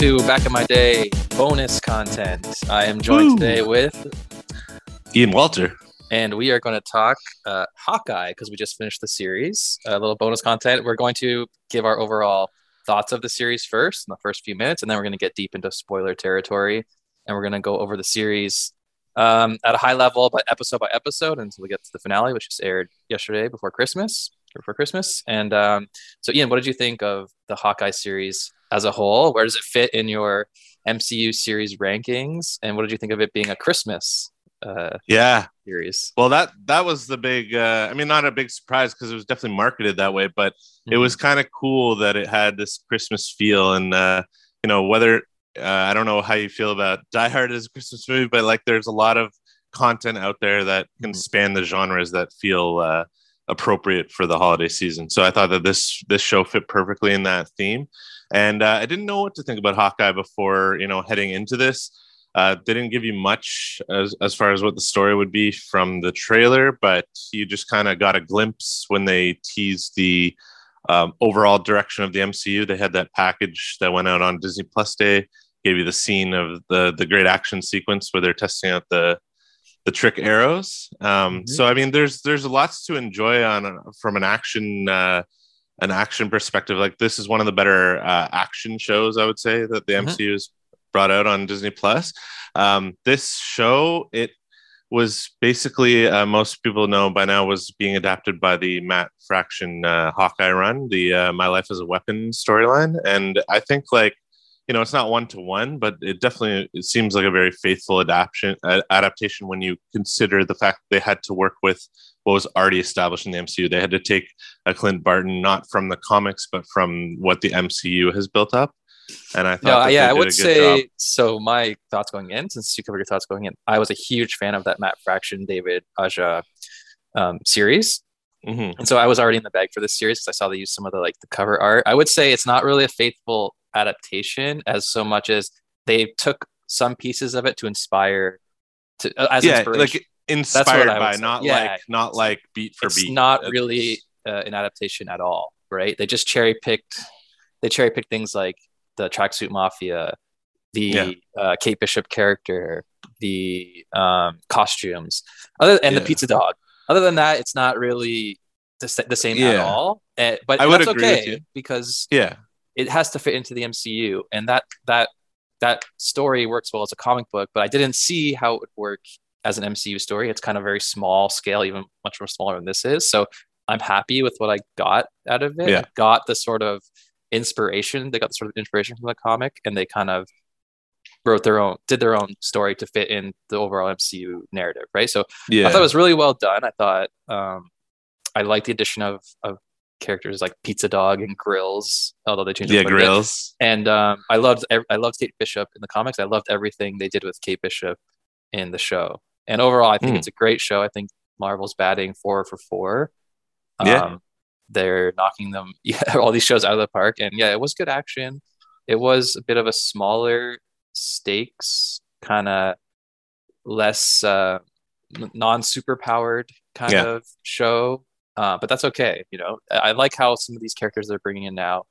All right, welcome to Back in My Day bonus content. I am joined Woo. today with, Ian Walter. and we are going to talk uh, Hawkeye because we just finished the series. A little bonus content. We're going to give our overall thoughts of the series first in the first few minutes, and then we're going to get deep into spoiler territory, and we're going to go over the series um, at a high level, but episode by episode until we get to the finale, which just aired yesterday before Christmas. Before Christmas, and um, so Ian, what did you think of the Hawkeye series as a whole? Where does it fit in your MCU series rankings? And what did you think of it being a Christmas uh, Yeah. series? Well, that that was the big. Uh, I mean, not a big surprise because it was definitely marketed that way, but it was kind of cool that it had this Christmas feel. And uh, you know, whether uh, I don't know how you feel about Die Hard as a Christmas movie, but like, there's a lot of content out there that can Mhm. span the genres that feel uh, appropriate for the holiday season. So I thought that this this show fit perfectly in that theme. And uh, I didn't know what to think about Hawkeye before you know heading into this. Uh, they didn't give you much as, as far as what the story would be from the trailer, but you just kind of got a glimpse when they teased the um, overall direction of the MCU. They had that package that went out on Disney Plus Day, gave you the scene of the the great action sequence where they're testing out the the trick arrows. Um, Mhm. So I mean, there's there's lots to enjoy on from an action uh, an action perspective. Like this is one of the better uh, action shows I would say that the Mhm. MCU has brought out on Disney Plus. Um, this show it was basically uh, most people know by now was being adapted by the Matt Fraction uh, Hawkeye run, the uh, My Life as a Weapon storyline, and I think like you know it's not one to one, but it definitely it seems like a very faithful adaptation uh, adaptation when you consider the fact they had to work with what was already established in the MCU. They had to take a Clint Barton not from the comics, but from what the MCU has built up. And I thought, No, yeah, I would say job. so. My thoughts going in, since you covered your thoughts going in, I was a huge fan of that Matt Fraction, David Aja um, series. Mhm. And so I was already in the bag for this series because I saw they used some of the like the cover art. I would say it's not really a faithful adaptation as so much as they took some pieces of it to inspire to uh, as yeah, inspiration. like inspired by, say. not Yeah. like not like beat for it's beat. not It's- really uh, an adaptation at all, right? They just cherry picked. They cherry picked things like the tracksuit mafia, the Yeah. uh, Kate Bishop character, the um, costumes, other and the pizza dog. Other than that, it's not really the, the same at all. Eh, but I would that's agree with okay you. because Yeah, it has to fit into the MCU, and that that that story works well as a comic book. But I didn't see how it would work as an MCU story. It's kind of very small scale, even much more smaller than this is. So I'm happy with what I got out of it. Yeah. I got the sort of inspiration. They got the sort of inspiration from the comic, and they kind of wrote their own, did their own story to fit in the overall MCU narrative, right? So yeah. I thought it was really well done. I thought um, I liked the addition of of characters like Pizza Dog and Grills, although they changed yeah, a bit. grills. And um, I loved I loved Kate Bishop in the comics. I loved everything they did with Kate Bishop in the show. And overall, I think Hmm. it's a great show. I think Marvel's batting four for four. Yeah. Um, they're knocking them yeah, all these shows out of the park. And yeah, it was good action. It was a bit of a smaller stakes, kind of less uh, non superpowered kind Yeah. of show. Uh, but that's okay. You know, I I like how some of these characters they're bringing in now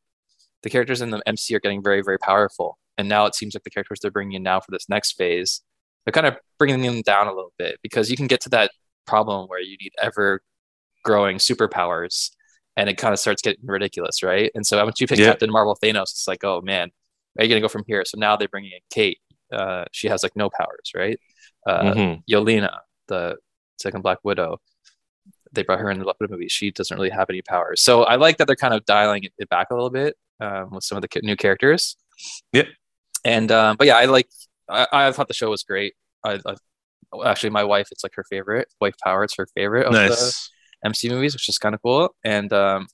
the characters in the MC are getting very, very powerful. And now it seems like the characters they're bringing in now for this next phase, they're kind of bringing them down a little bit because you can get to that problem where you need ever growing superpowers and it kind of starts getting ridiculous, right? And so once you pick Yeah. Captain Marvel Thanos, it's like, oh man, are you going to go from here? So now they're bringing in Kate. Uh, she has like no powers, right? Uh, Mhm. Yelena, the second Black Widow, they brought her in the Black Widow movie. She doesn't really have any powers. So I like that they're kind of dialing it- it back a little bit um, with some of the new characters. Yeah. And um, but yeah, I like. I, I thought the show was great. I, I actually my wife, it's like her favorite. Wife Power, it's her favorite of Nice. the MC movies, which is kind of cool. And um,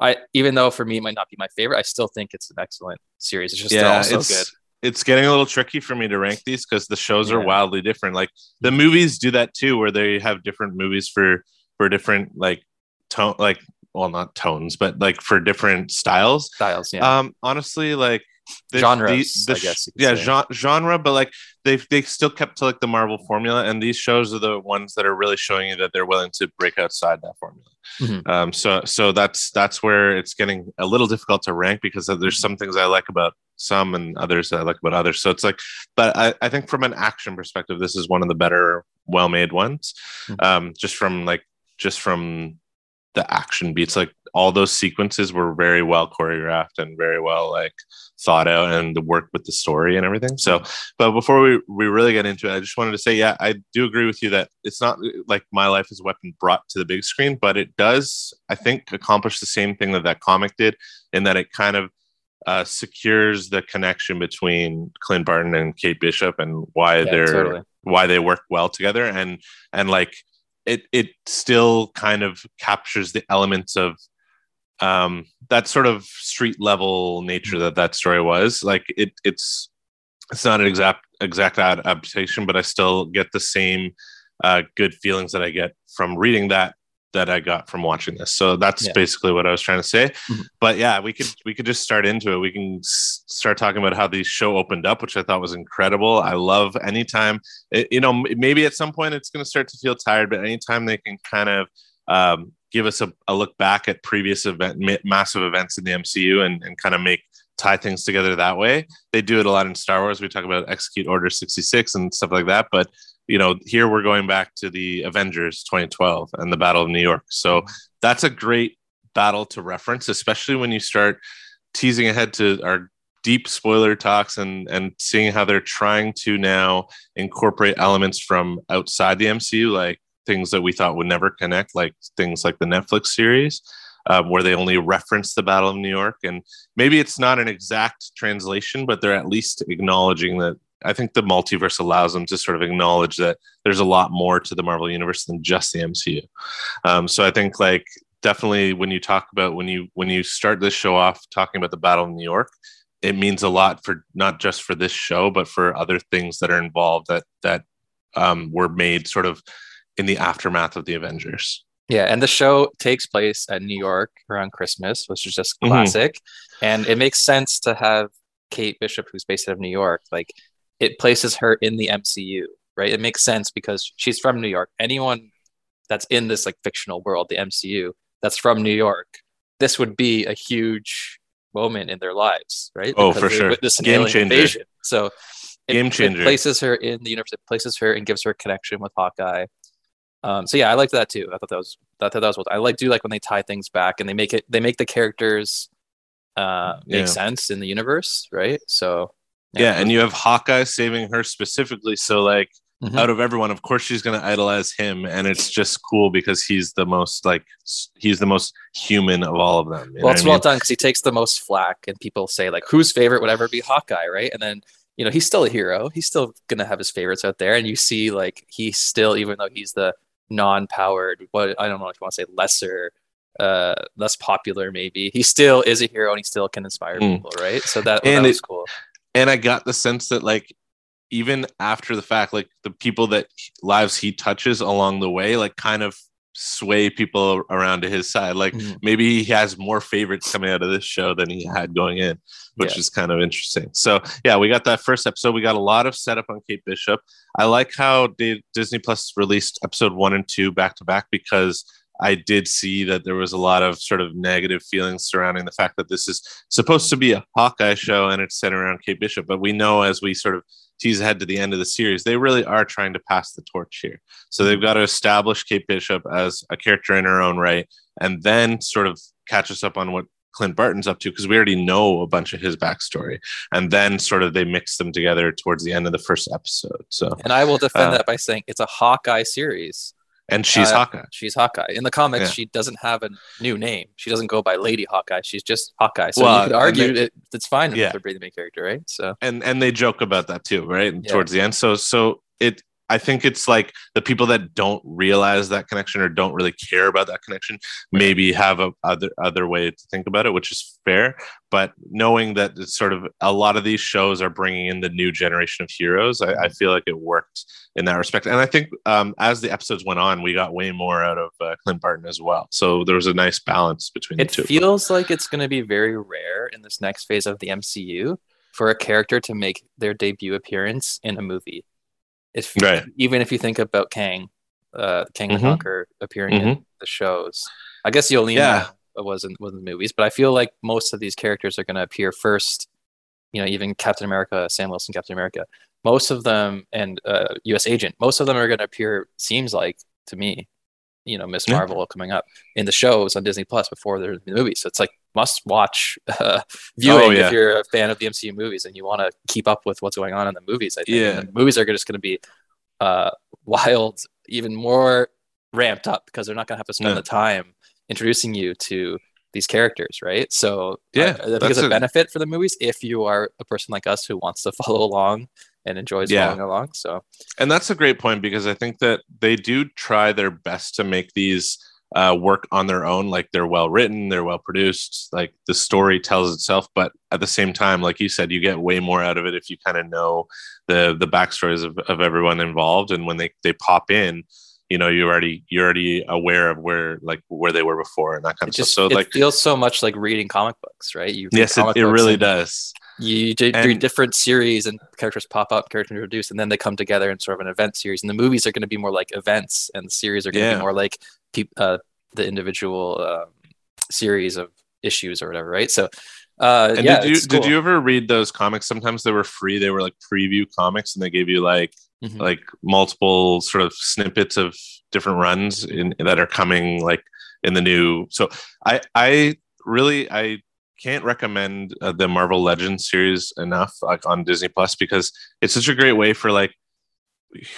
I even though for me it might not be my favorite, I still think it's an excellent series. It's just Yeah, also it's good. it's getting a little tricky for me to rank these because the shows are wildly different. Like the movies do that too, where they have different movies for for different like tone, like well, not tones, but like for different styles. Styles, yeah. Um, honestly, like the, Genres, I guess yeah, say. genre, but like they they still kept to like the Marvel formula, and these shows are the ones that are really showing you that they're willing to break outside that formula. Mhm. Um, so so that's that's where it's getting a little difficult to rank because there's some things I like about some and others that I like about others. So it's like, but I, I think from an action perspective, this is one of the better, well made ones. Mm-hmm. Um, just from like, just from the action beats, like all those sequences were very well choreographed and very well like thought out and the work with the story and everything. So, but before we, we really get into it, I just wanted to say, yeah, I do agree with you that it's not like My Life is a Weapon brought to the big screen, but it does, I think, accomplish the same thing that that comic did in that it kind of uh, secures the connection between Clint Barton and Kate Bishop and why yeah, they're totally. why they work well together and and like it it still kind of captures the elements of um, that sort of street level nature that that story was. Like it, it's it's not an exact exact adaptation, but I still get the same uh, good feelings that I get from reading that that I got from watching this. So that's yeah. basically what I was trying to say. Mm-hmm. But yeah, we could we could just start into it. We can s- start talking about how the show opened up, which I thought was incredible. I love anytime it, you know maybe at some point it's going to start to feel tired, but anytime they can kind of um, give us a, a, look back at previous event, massive events in the MCU and, and kind of make tie things together that way. They do it a lot in Star Wars. We talk about execute order 66 and stuff like that. But, you know, here we're going back to the Avengers 2012 and the Battle of New York. So that's a great battle to reference, especially when you start teasing ahead to our deep spoiler talks and and seeing how they're trying to now incorporate elements from outside the MCU like things that we thought would never connect, like things like the Netflix series, um, where they only reference the Battle of New York. And maybe it's not an exact translation, but they're at least acknowledging that. I think the multiverse allows them to sort of acknowledge that there's a lot more to the Marvel universe than just the MCU. Um, so I think like definitely when you talk about when you when you start this show off talking about the Battle of New York, it means a lot for not just for this show, but for other things that are involved that that um, were made sort of in the aftermath of the Avengers. Yeah, and the show takes place at New York around Christmas, which is just mm-hmm. classic. Mm-hmm. And it makes sense to have Kate Bishop, who's based out of New York, like it places her in the MCU, right? It makes sense because she's from New York. Anyone that's in this like fictional world, the MCU, that's from New York, this would be a huge moment in their lives, right? Oh, because for sure. This game changer. Invasion. So it, game changer. It places her in the universe. It places her and gives her a connection with Hawkeye. Um, so yeah, I liked that too. I thought that was I thought that was what I like do like when they tie things back and they make it they make the characters uh make yeah. sense in the universe, right? So yeah, yeah and you have Hawkeye saving her specifically. So like mm-hmm. out of everyone, of course she's gonna idolize him, and it's just cool because he's the most like he's the most human of all of them. well, it's well mean? done because he takes the most flack, and people say like, whose favorite would ever be Hawkeye, right? And then you know he's still a hero. He's still gonna have his favorites out there, and you see like he's still even though he's the non-powered what i don't know if you want to say lesser uh less popular maybe he still is a hero and he still can inspire mm. people right so that, and that was cool and i got the sense that like even after the fact like the people that lives he touches along the way like kind of sway people around to his side. Like mm-hmm. maybe he has more favorites coming out of this show than he had going in, which yeah. is kind of interesting. So yeah, we got that first episode. We got a lot of setup on Kate Bishop. I like how D- Disney Plus released episode one and two back to back because I did see that there was a lot of sort of negative feelings surrounding the fact that this is supposed to be a Hawkeye show and it's centered around Kate Bishop. But we know as we sort of tease ahead to the end of the series, they really are trying to pass the torch here. So they've got to establish Kate Bishop as a character in her own right and then sort of catch us up on what Clint Barton's up to because we already know a bunch of his backstory, and then sort of they mix them together towards the end of the first episode. So, and I will defend uh, that by saying it's a Hawkeye series and she's uh, Hawkeye. She's Hawkeye. In the comics, yeah. she doesn't have a new name. She doesn't go by Lady Hawkeye. She's just Hawkeye. So well, you could argue they, it, it's fine yeah. for the main character, right? So and and they joke about that too, right? Yeah. Towards the end. So so it I think it's like the people that don't realize that connection or don't really care about that connection maybe have a other other way to think about it, which is fair. But knowing that it's sort of a lot of these shows are bringing in the new generation of heroes, I, I feel like it worked in that respect. And I think um, as the episodes went on, we got way more out of uh, Clint Barton as well. So there was a nice balance between it the two. It feels like it's going to be very rare in this next phase of the MCU for a character to make their debut appearance in a movie if right. even if you think about Kang, uh, Kang mm-hmm. the Conqueror appearing mm-hmm. in the shows, I guess Yelena yeah. wasn't was in the movies, but I feel like most of these characters are going to appear first you know even Captain America, Sam Wilson, Captain America, most of them and uh, U.S. Agent, most of them are going to appear. Seems like to me, you know, Miss Yeah. Marvel coming up in the shows on Disney Plus before the movies. So it's like must watch uh, viewing Oh, yeah. if you're a fan of the MCU movies and you want to keep up with what's going on in the movies. I think Yeah. The movies are just going to be uh, wild, even more ramped up because they're not going to have to spend Yeah. the time introducing you to these characters, right? So Yeah, I, I think that's it's a a- benefit for the movies if you are a person like us who wants to follow along and enjoys Yeah. following along. So And that's a great point because I think that they do try their best to make these uh, work on their own. Like they're well written, they're well produced, like the story tells itself. But at the same time, like you said, you get way more out of it if you kind of know the the backstories of, of everyone involved. And when they, they pop in, you know, you're already you're already aware of where like where they were before and that kind it of just stuff. So it like feels so much like reading comic books, right? You yes, it, it really does. You do, do And- different series and characters pop up, characters introduced, and then they come together in sort of an event series. And the movies are going to be more like events, and the series are going to Yeah. be more like peop uh, the individual um, series of issues or whatever, right? So, uh, And yeah, did you it's did you ever read those comics? Sometimes they were free. They were like preview comics, and they gave you like Mhm. like multiple sort of snippets of different runs in, that are coming like in the new. So I I really I can't recommend uh, the Marvel Legends series enough like on Disney Plus because it's such a great way for like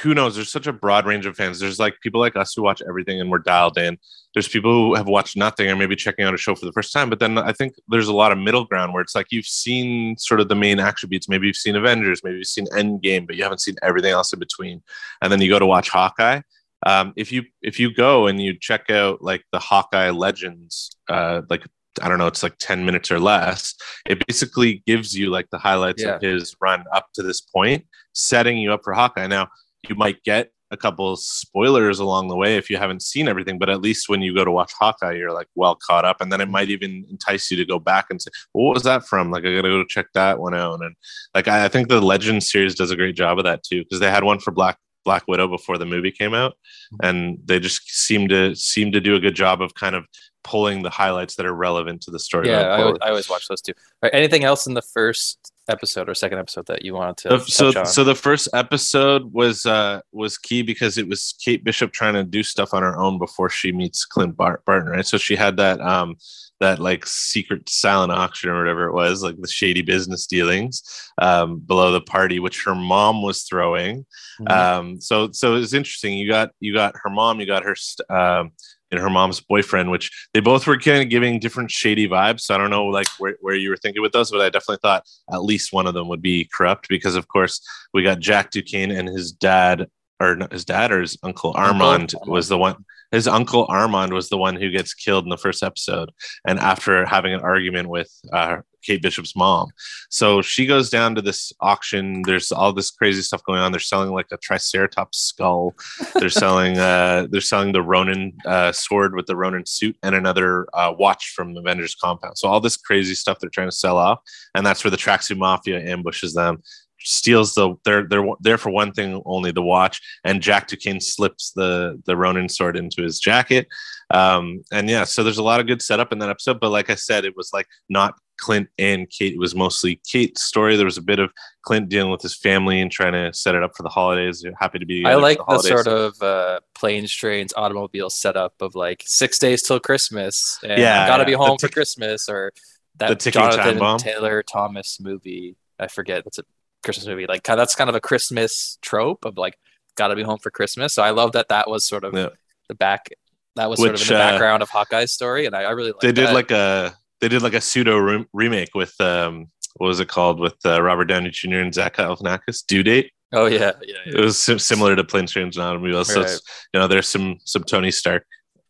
who knows? There's such a broad range of fans. There's like people like us who watch everything and we're dialed in. There's people who have watched nothing or maybe checking out a show for the first time but then i think there's a lot of middle ground where it's like you've seen sort of the main attributes. Maybe you've seen avengers maybe you've seen endgame but you haven't seen everything else in between. And then you go to watch hawkeye. Um, if you if you go and you check out like the hawkeye legends uh, like i don't know it's like 10 minutes or less it basically gives you like the highlights Yeah. of his run up to this point setting you up for hawkeye. Now you might get a couple of spoilers along the way if you haven't seen everything, but at least when you go to watch Hawkeye, you're like well caught up, and then it might even entice you to go back and say, well, "What was that from?" Like I gotta go check that one out. And like I, I think the Legend series does a great job of that too, because they had one for Black Black Widow before the movie came out, mm-hmm. and they just seem to seem to do a good job of kind of pulling the highlights that are relevant to the story. yeah, I, always- I always watch those too. Right, anything else in the first episode or second episode that you wanted to The- so on? so the first episode was uh was key because it was Kate Bishop trying to do stuff on her own before she meets Clint Bar- Barton, right? So she had that um that like secret silent auction or whatever it was, like the shady business dealings um below the party, which her mom was throwing. Mhm. Um so so it's interesting. You got you got her mom, you got her st- um and her mom's boyfriend, which they both were kind of giving different shady vibes. So I don't know like where, where you were thinking with those, but I definitely thought at least one of them would be corrupt because of course we got Jack Duquesne and his dad or his dad or his uncle Armand Armand. was the one his uncle Armand was the one who gets killed in the first episode and after having an argument with uh, Kate Bishop's mom. So she goes down to this auction. There's all this crazy stuff going on. They're selling like a triceratops skull. They're selling uh, they're selling the Ronin uh, sword with the Ronin suit and another uh, watch from the Avengers compound. So all this crazy stuff they're trying to sell off, and that's where the Tracksuit Mafia ambushes them. Steals the they're they're there for one thing only the watch and Jack Duquesne slips the the Ronin sword into his jacket um and yeah so there's a lot of good setup in that episode but like I said it was like not Clint and Kate. It was mostly Kate's story. There was a bit of Clint dealing with his family and trying to set it up for the holidays. Happy to be. I like the holidays. sort of uh, planes, trains, automobile setup of like six days till Christmas. And Yeah, gotta be The home for Christmas or the that Jonathan bomb. Taylor Thomas movie. I forget that's a Christmas movie. Like that's kind of a Christmas trope of like gotta be home for Christmas. So I love that that was sort of Yeah. the back. That was sort of in the uh, background of Hawkeye's story, and I, I really like they did that. like a they did like a pseudo rem- remake with um what was it called with uh, Robert Downey Jr. and Zach Galifianakis. Due date. oh yeah, yeah, yeah. It was sim- similar to Planes, Trains, and Automobiles. So it's, you know, there's some some Tony Stark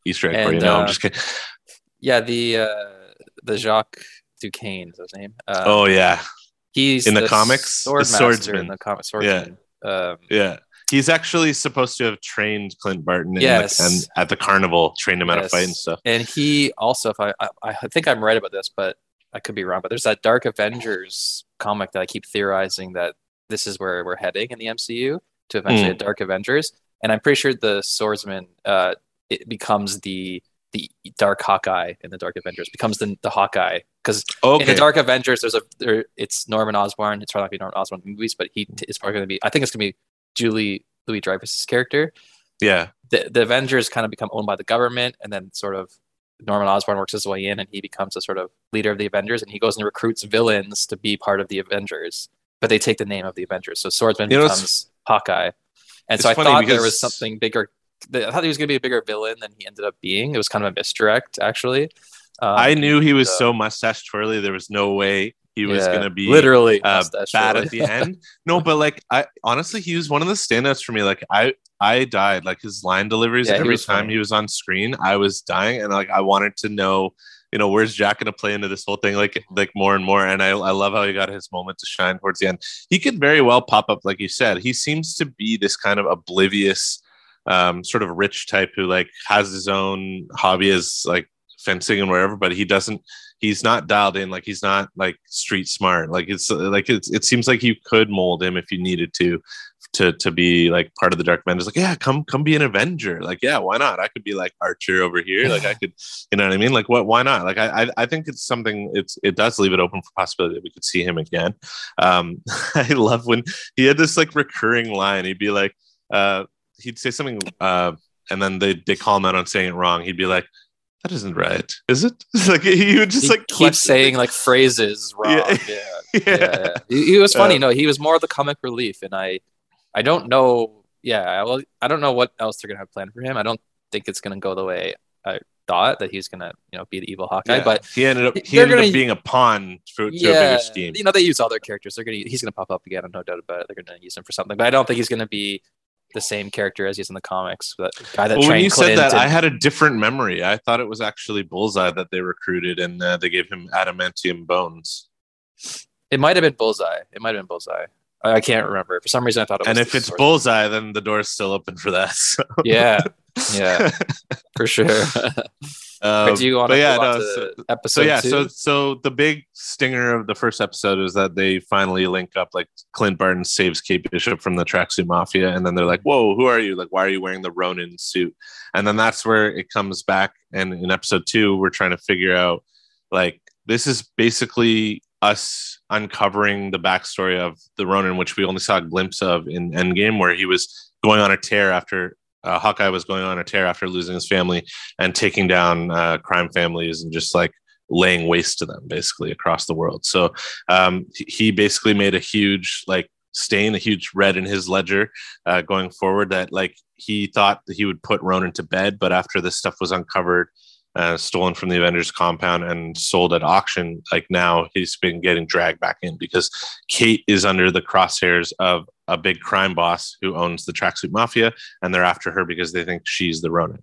Easter egg for you. No, uh, I'm just kidding. yeah. The uh, the Jacques Duquesne is his name. Uh, oh yeah, He's In the comics? Sword master swordsman. in the comic swordsman. Um, yeah. He's actually supposed to have trained Clint Barton in Yes. the, and at the carnival, trained him how to Yes. fight and stuff. and he also, if I, I, I think I'm right about this, but I could be wrong. But there's that Dark Avengers comic that I keep theorizing that this is where we're heading in the MCU to eventually a Dark Avengers, and I'm pretty sure the swordsman uh, it becomes the the Dark Hawkeye in the Dark Avengers becomes the the Hawkeye because Okay. in the Dark Avengers, there's a there, it's Norman Osborn. It's probably not be Norman Osborn movies, but he it's probably going to be. I think it's going to be Julie Louis Dreyfus's character. yeah. The, the Avengers kind of become owned by the government, and then sort of Norman Osborn works his way in, and he becomes a sort of leader of the Avengers, and he goes and recruits villains to be part of the Avengers, but they take the name of the Avengers. So Swordsman You know, becomes Hawkeye, and so I thought there was something bigger. I thought he was going to be a bigger villain than he ended up being. It was kind of a misdirect, actually. Um, I knew he was uh, so mustache twirly. There was no way he was yeah, going to be literally uh, bad at the end. No, but like I honestly, he was one of the standouts for me. Like I, I died. Like his line deliveries Yeah, every was time funny. he was on screen, I was dying, and like I wanted to know, you know, where's Jack going to play into this whole thing? Like, like more and more. And I, I love how he got his moment to shine towards the end. He could very well pop up, like you said. He seems to be this kind of oblivious, um, sort of rich type who like has his own hobby as like fencing and wherever, but he doesn't he's not dialed in like he's not like street smart. Like it's like it's, it seems like you could mold him if you needed to to to be like part of the dark avengers. Like yeah come come be an avenger. Like yeah why not? I could be like archer over here. Like i could you know what i mean? Like what why not? Like i i, I think it's something it's it does leave it open for possibility that we could see him again. Um i love when he had this like recurring line. He'd be like uh he'd say something uh and then they they call him out on saying it wrong. He'd be like that isn't right, is it? like he would just he like keep saying like phrases wrong. Yeah. Yeah, yeah. yeah. He, he was funny. Uh, no, he was more of the comic relief, and I, I don't know. Yeah, well, I don't know what else they're gonna have planned for him. I don't think it's gonna go the way I thought that he's gonna, you know, be the evil Hawkeye. Yeah. But he ended up he ended gonna- up being a pawn for, to a bigger scheme. you know, they use other characters. They're gonna he's gonna pop up again. I've no doubt about it. They're gonna use him for something, but I don't think he's gonna be the same character as he is in the comics. That guy that Well, when you said that, and- I had a different memory. I thought it was actually Bullseye that they recruited, and uh, they gave him adamantium bones. it might have been Bullseye. It might have been Bullseye. I, I can't remember. For some reason, I thought it was. And if it's Bullseye, then the door's still open for that. So. yeah, yeah, for sure. Um, do you want to yeah, no, so, episode so yeah, two? so so the big stinger of the first episode is that they finally link up. Like Clint Barton saves Kate Bishop from the tracksuit mafia, and then they're like, "Whoa, who are you? Like, why are you wearing the Ronin suit?" And then that's where it comes back. And in episode two, we're trying to figure out like this is basically us uncovering the backstory of the Ronin, which we only saw a glimpse of in Endgame, where he was going on a tear after. Uh, Hawkeye was going on a tear after losing his family and taking down uh, crime families and just like laying waste to them basically across the world. So um, he- basically made a huge like stain, a huge red in his ledger uh, going forward. That like he thought that he would put Ronin to bed, but after this stuff was uncovered. Uh, stolen from the Avengers compound and sold at auction. Like now, he's been getting dragged back in because Kate is under the crosshairs of a big crime boss who owns the tracksuit mafia, and they're after her because they think she's the Ronin.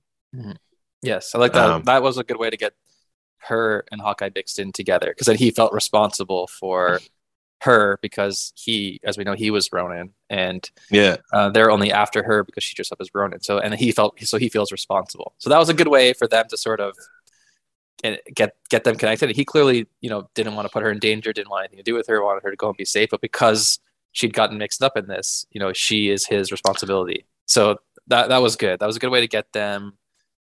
yes, I like that. Um, that was a good way to get her and Hawkeye mixed in together because then he felt responsible for her because he, as we know, he was Ronin, and Yeah, uh, they're only after her because she dressed up as Ronin. So and he felt so he feels responsible. So that was a good way for them to sort of get get, get them connected. He clearly, you know, didn't want to put her in danger, didn't want anything to do with her, wanted her to go and be safe. But because she'd gotten mixed up in this, you know, she is his responsibility. So that that was good. That was a good way to get them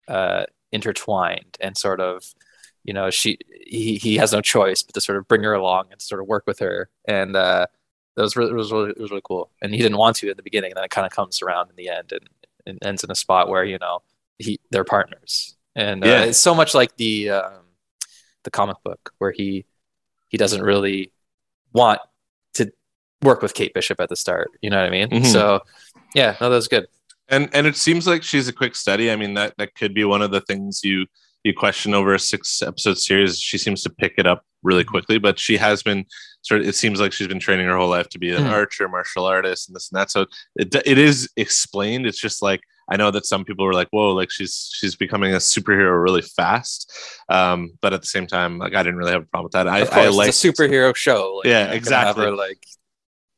uh, intertwined and sort of, you know, she he he has no choice but to sort of bring her along and sort of work with her. And uh, that was really, it was really it was really cool. And he didn't want to in the beginning, and then it kind of comes around in the end and, and ends in a spot where you know he they're partners. And uh, Yeah. it's so much like the um, the comic book where he he doesn't really want to work with Kate Bishop at the start. You know what I mean? Mhm. So yeah, no, that was good. and and it seems like she's a quick study. I mean that that could be one of the things you you question over a six episode series. She seems to pick it up really quickly, but she has been sort of. It seems like she's been training her whole life to be an Mhm. archer, martial artist, and this and that. So it it is explained. It's just like I know that some people were like, "Whoa!" Like she's she's becoming a superhero really fast. Um, but at the same time, like I didn't really have a problem with that. I, course, I like a superhero show. Like, Yeah, you're not gonna have exactly. her, like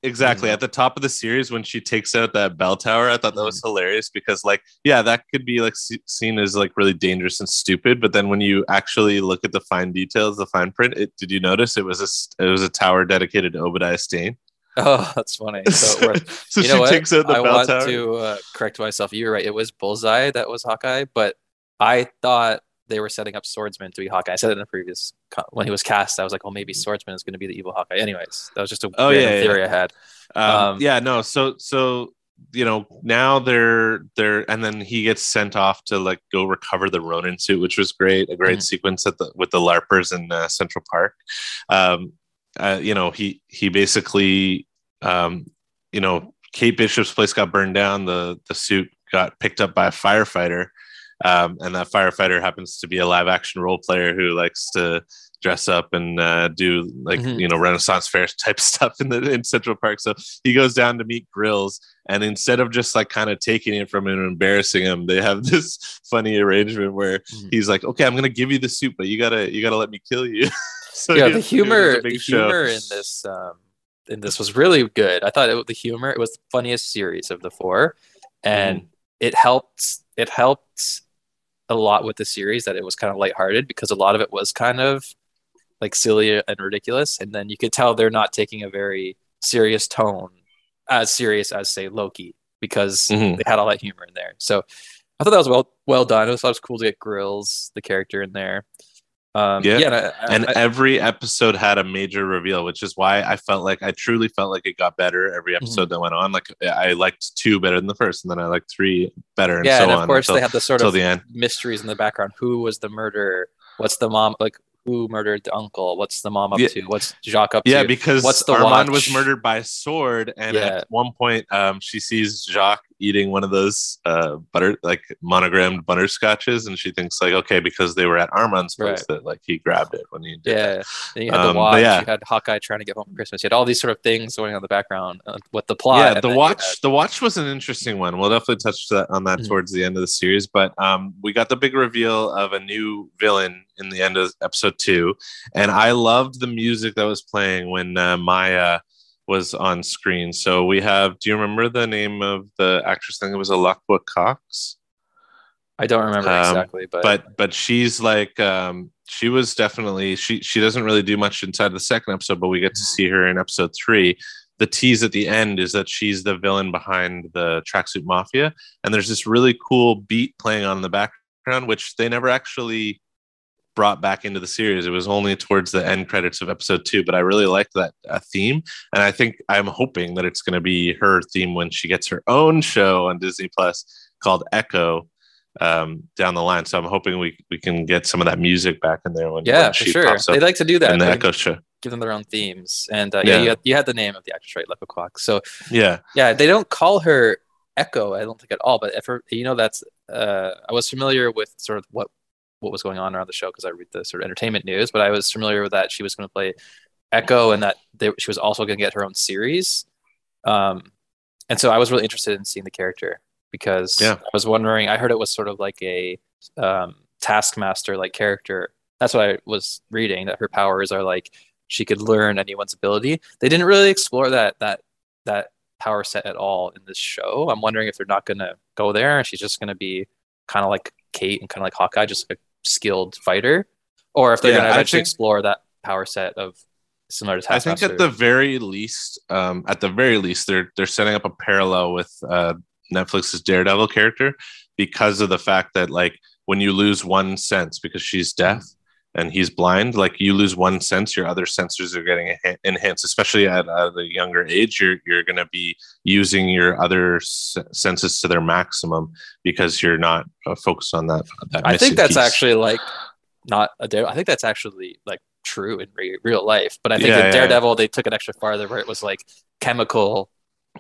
Exactly. Mhm. At the top of the series, when she takes out that bell tower, I thought that Mm-hmm. was hilarious because, like, yeah, that could be like se- seen as like really dangerous and stupid. But then when you actually look at the fine details, the fine print, it, did you notice it was a it was a tower dedicated to Obadiah Stane? oh, that's funny. So, so you she what? takes out the I bell want tower. to uh, correct myself. You were right. It was Bullseye that was Hawkeye, but I thought they were setting up Swordsman to be Hawkeye. I said it in the previous when he was cast. I was like, well, maybe Swordsman is going to be the evil Hawkeye. Anyways, that was just a oh, yeah, theory yeah. I had. Um, um, yeah, no. So so you know now they're they're and then he gets sent off to like go recover the Ronin suit, which was great. A great mm-hmm. sequence at the with the larpers in uh, Central Park. Um, uh, you know he he basically um, you know Kate Bishop's place got burned down. The the suit got picked up by a firefighter um, and that firefighter happens to be a live action role player who likes to dress up and uh, do like mm-hmm. you know Renaissance fair type stuff in the in Central Park. So he goes down to meet Grills, and instead of just like kind of taking it from him and embarrassing him, they have this funny arrangement where mm-hmm. he's like, "Okay, I'm gonna give you the suit, but you gotta you gotta let me kill you." so yeah, the humor the show. humor in this um, in this was really good. I thought it, the humor it was the funniest series of the four, and mm-hmm. it helped it helped a lot with the series that it was kind of lighthearted because a lot of it was kind of like silly and ridiculous. And then you could tell they're not taking a very serious tone, as serious as say Loki, because mm-hmm. they had all that humor in there. So I thought that was well well done. I thought it was cool to get Grills, the character, in there. Um, yeah, yeah and, I, and I, every episode had a major reveal, which is why I felt like I truly felt like it got better every mm-hmm. episode mm-hmm. that went on. Like I liked two better than the first, and then I liked three better, and yeah, so and of on. course until, they had the sort of the end. mysteries in the background. Who was the murderer? What's the mom like? who murdered the uncle? What's the mom up yeah. to? What's Jacques up yeah, to? Yeah, because What's the Armand watch? was murdered by a sword, and at one point, um, she sees Jacques eating one of those uh, butter like monogrammed butterscotches, and she thinks like, okay, because they were at Armand's place, right. that like he grabbed it when he did. Yeah, that. and you had um, the watch. Yeah. You had Hawkeye trying to get home for Christmas. You had all these sort of things going on in the background uh, with the plot. Yeah, the watch. Had... The watch was an interesting one. We'll definitely touch that on that mm-hmm. towards the end of the series, but um, we got the big reveal of a new villain in the end of episode two, and I loved the music that was playing when uh, Maya was on screen. So we have. Do you remember the name of the actress? I think it was Alaqua Cox. I don't remember um, exactly, but but but she's like um, she was definitely she she doesn't really do much inside the second episode, but we get to see her in episode three. The tease at the end is that she's the villain behind the tracksuit mafia, and there's this really cool beat playing on the background, which they never actually brought back into the series. It was only towards the end credits of episode two, but I really liked that uh, theme, and I think I'm hoping that it's going to be her theme when she gets her own show on Disney Plus called Echo um, down the line. So I'm hoping we we can get some of that music back in there when yeah, when for sure. They like to do that in the Echo show. Give them their own themes, and uh, yeah, yeah you, had, you, had, the name of the actress right, Lepa Quack. So yeah, yeah, they don't call her Echo. I don't think at all. But if her, you know, that's uh, I was familiar with sort of what what was going on around the show because I read the sort of entertainment news, but I was familiar with that she was going to play Echo and that they, she was also going to get her own series. Um, and so I was really interested in seeing the character because yeah. I was wondering. I heard it was sort of like a um, Taskmaster like character. That's what I was reading. That her powers are like she could learn anyone's ability. They didn't really explore that that that power set at all in this show. I'm wondering if they're not going to go there and she's just going to be kind of like Kate and kind of like Hawkeye, just like skilled fighter, or if they're yeah, going to eventually think, explore that power set of similar to. I think at the very least, um, at the very least, they're they're setting up a parallel with uh, Netflix's Daredevil character because of the fact that like when you lose one sense because she's deaf and he's blind, like you lose one sense, your other sensors are getting enhanced. Especially at, at a younger age, you're you're going to be using your other senses to their maximum because you're not uh, focused on that. that I think that's piece. actually like not a dare. I think that's actually like true in re- real life. But I think yeah, in Daredevil yeah. they took it extra farther where it was like chemical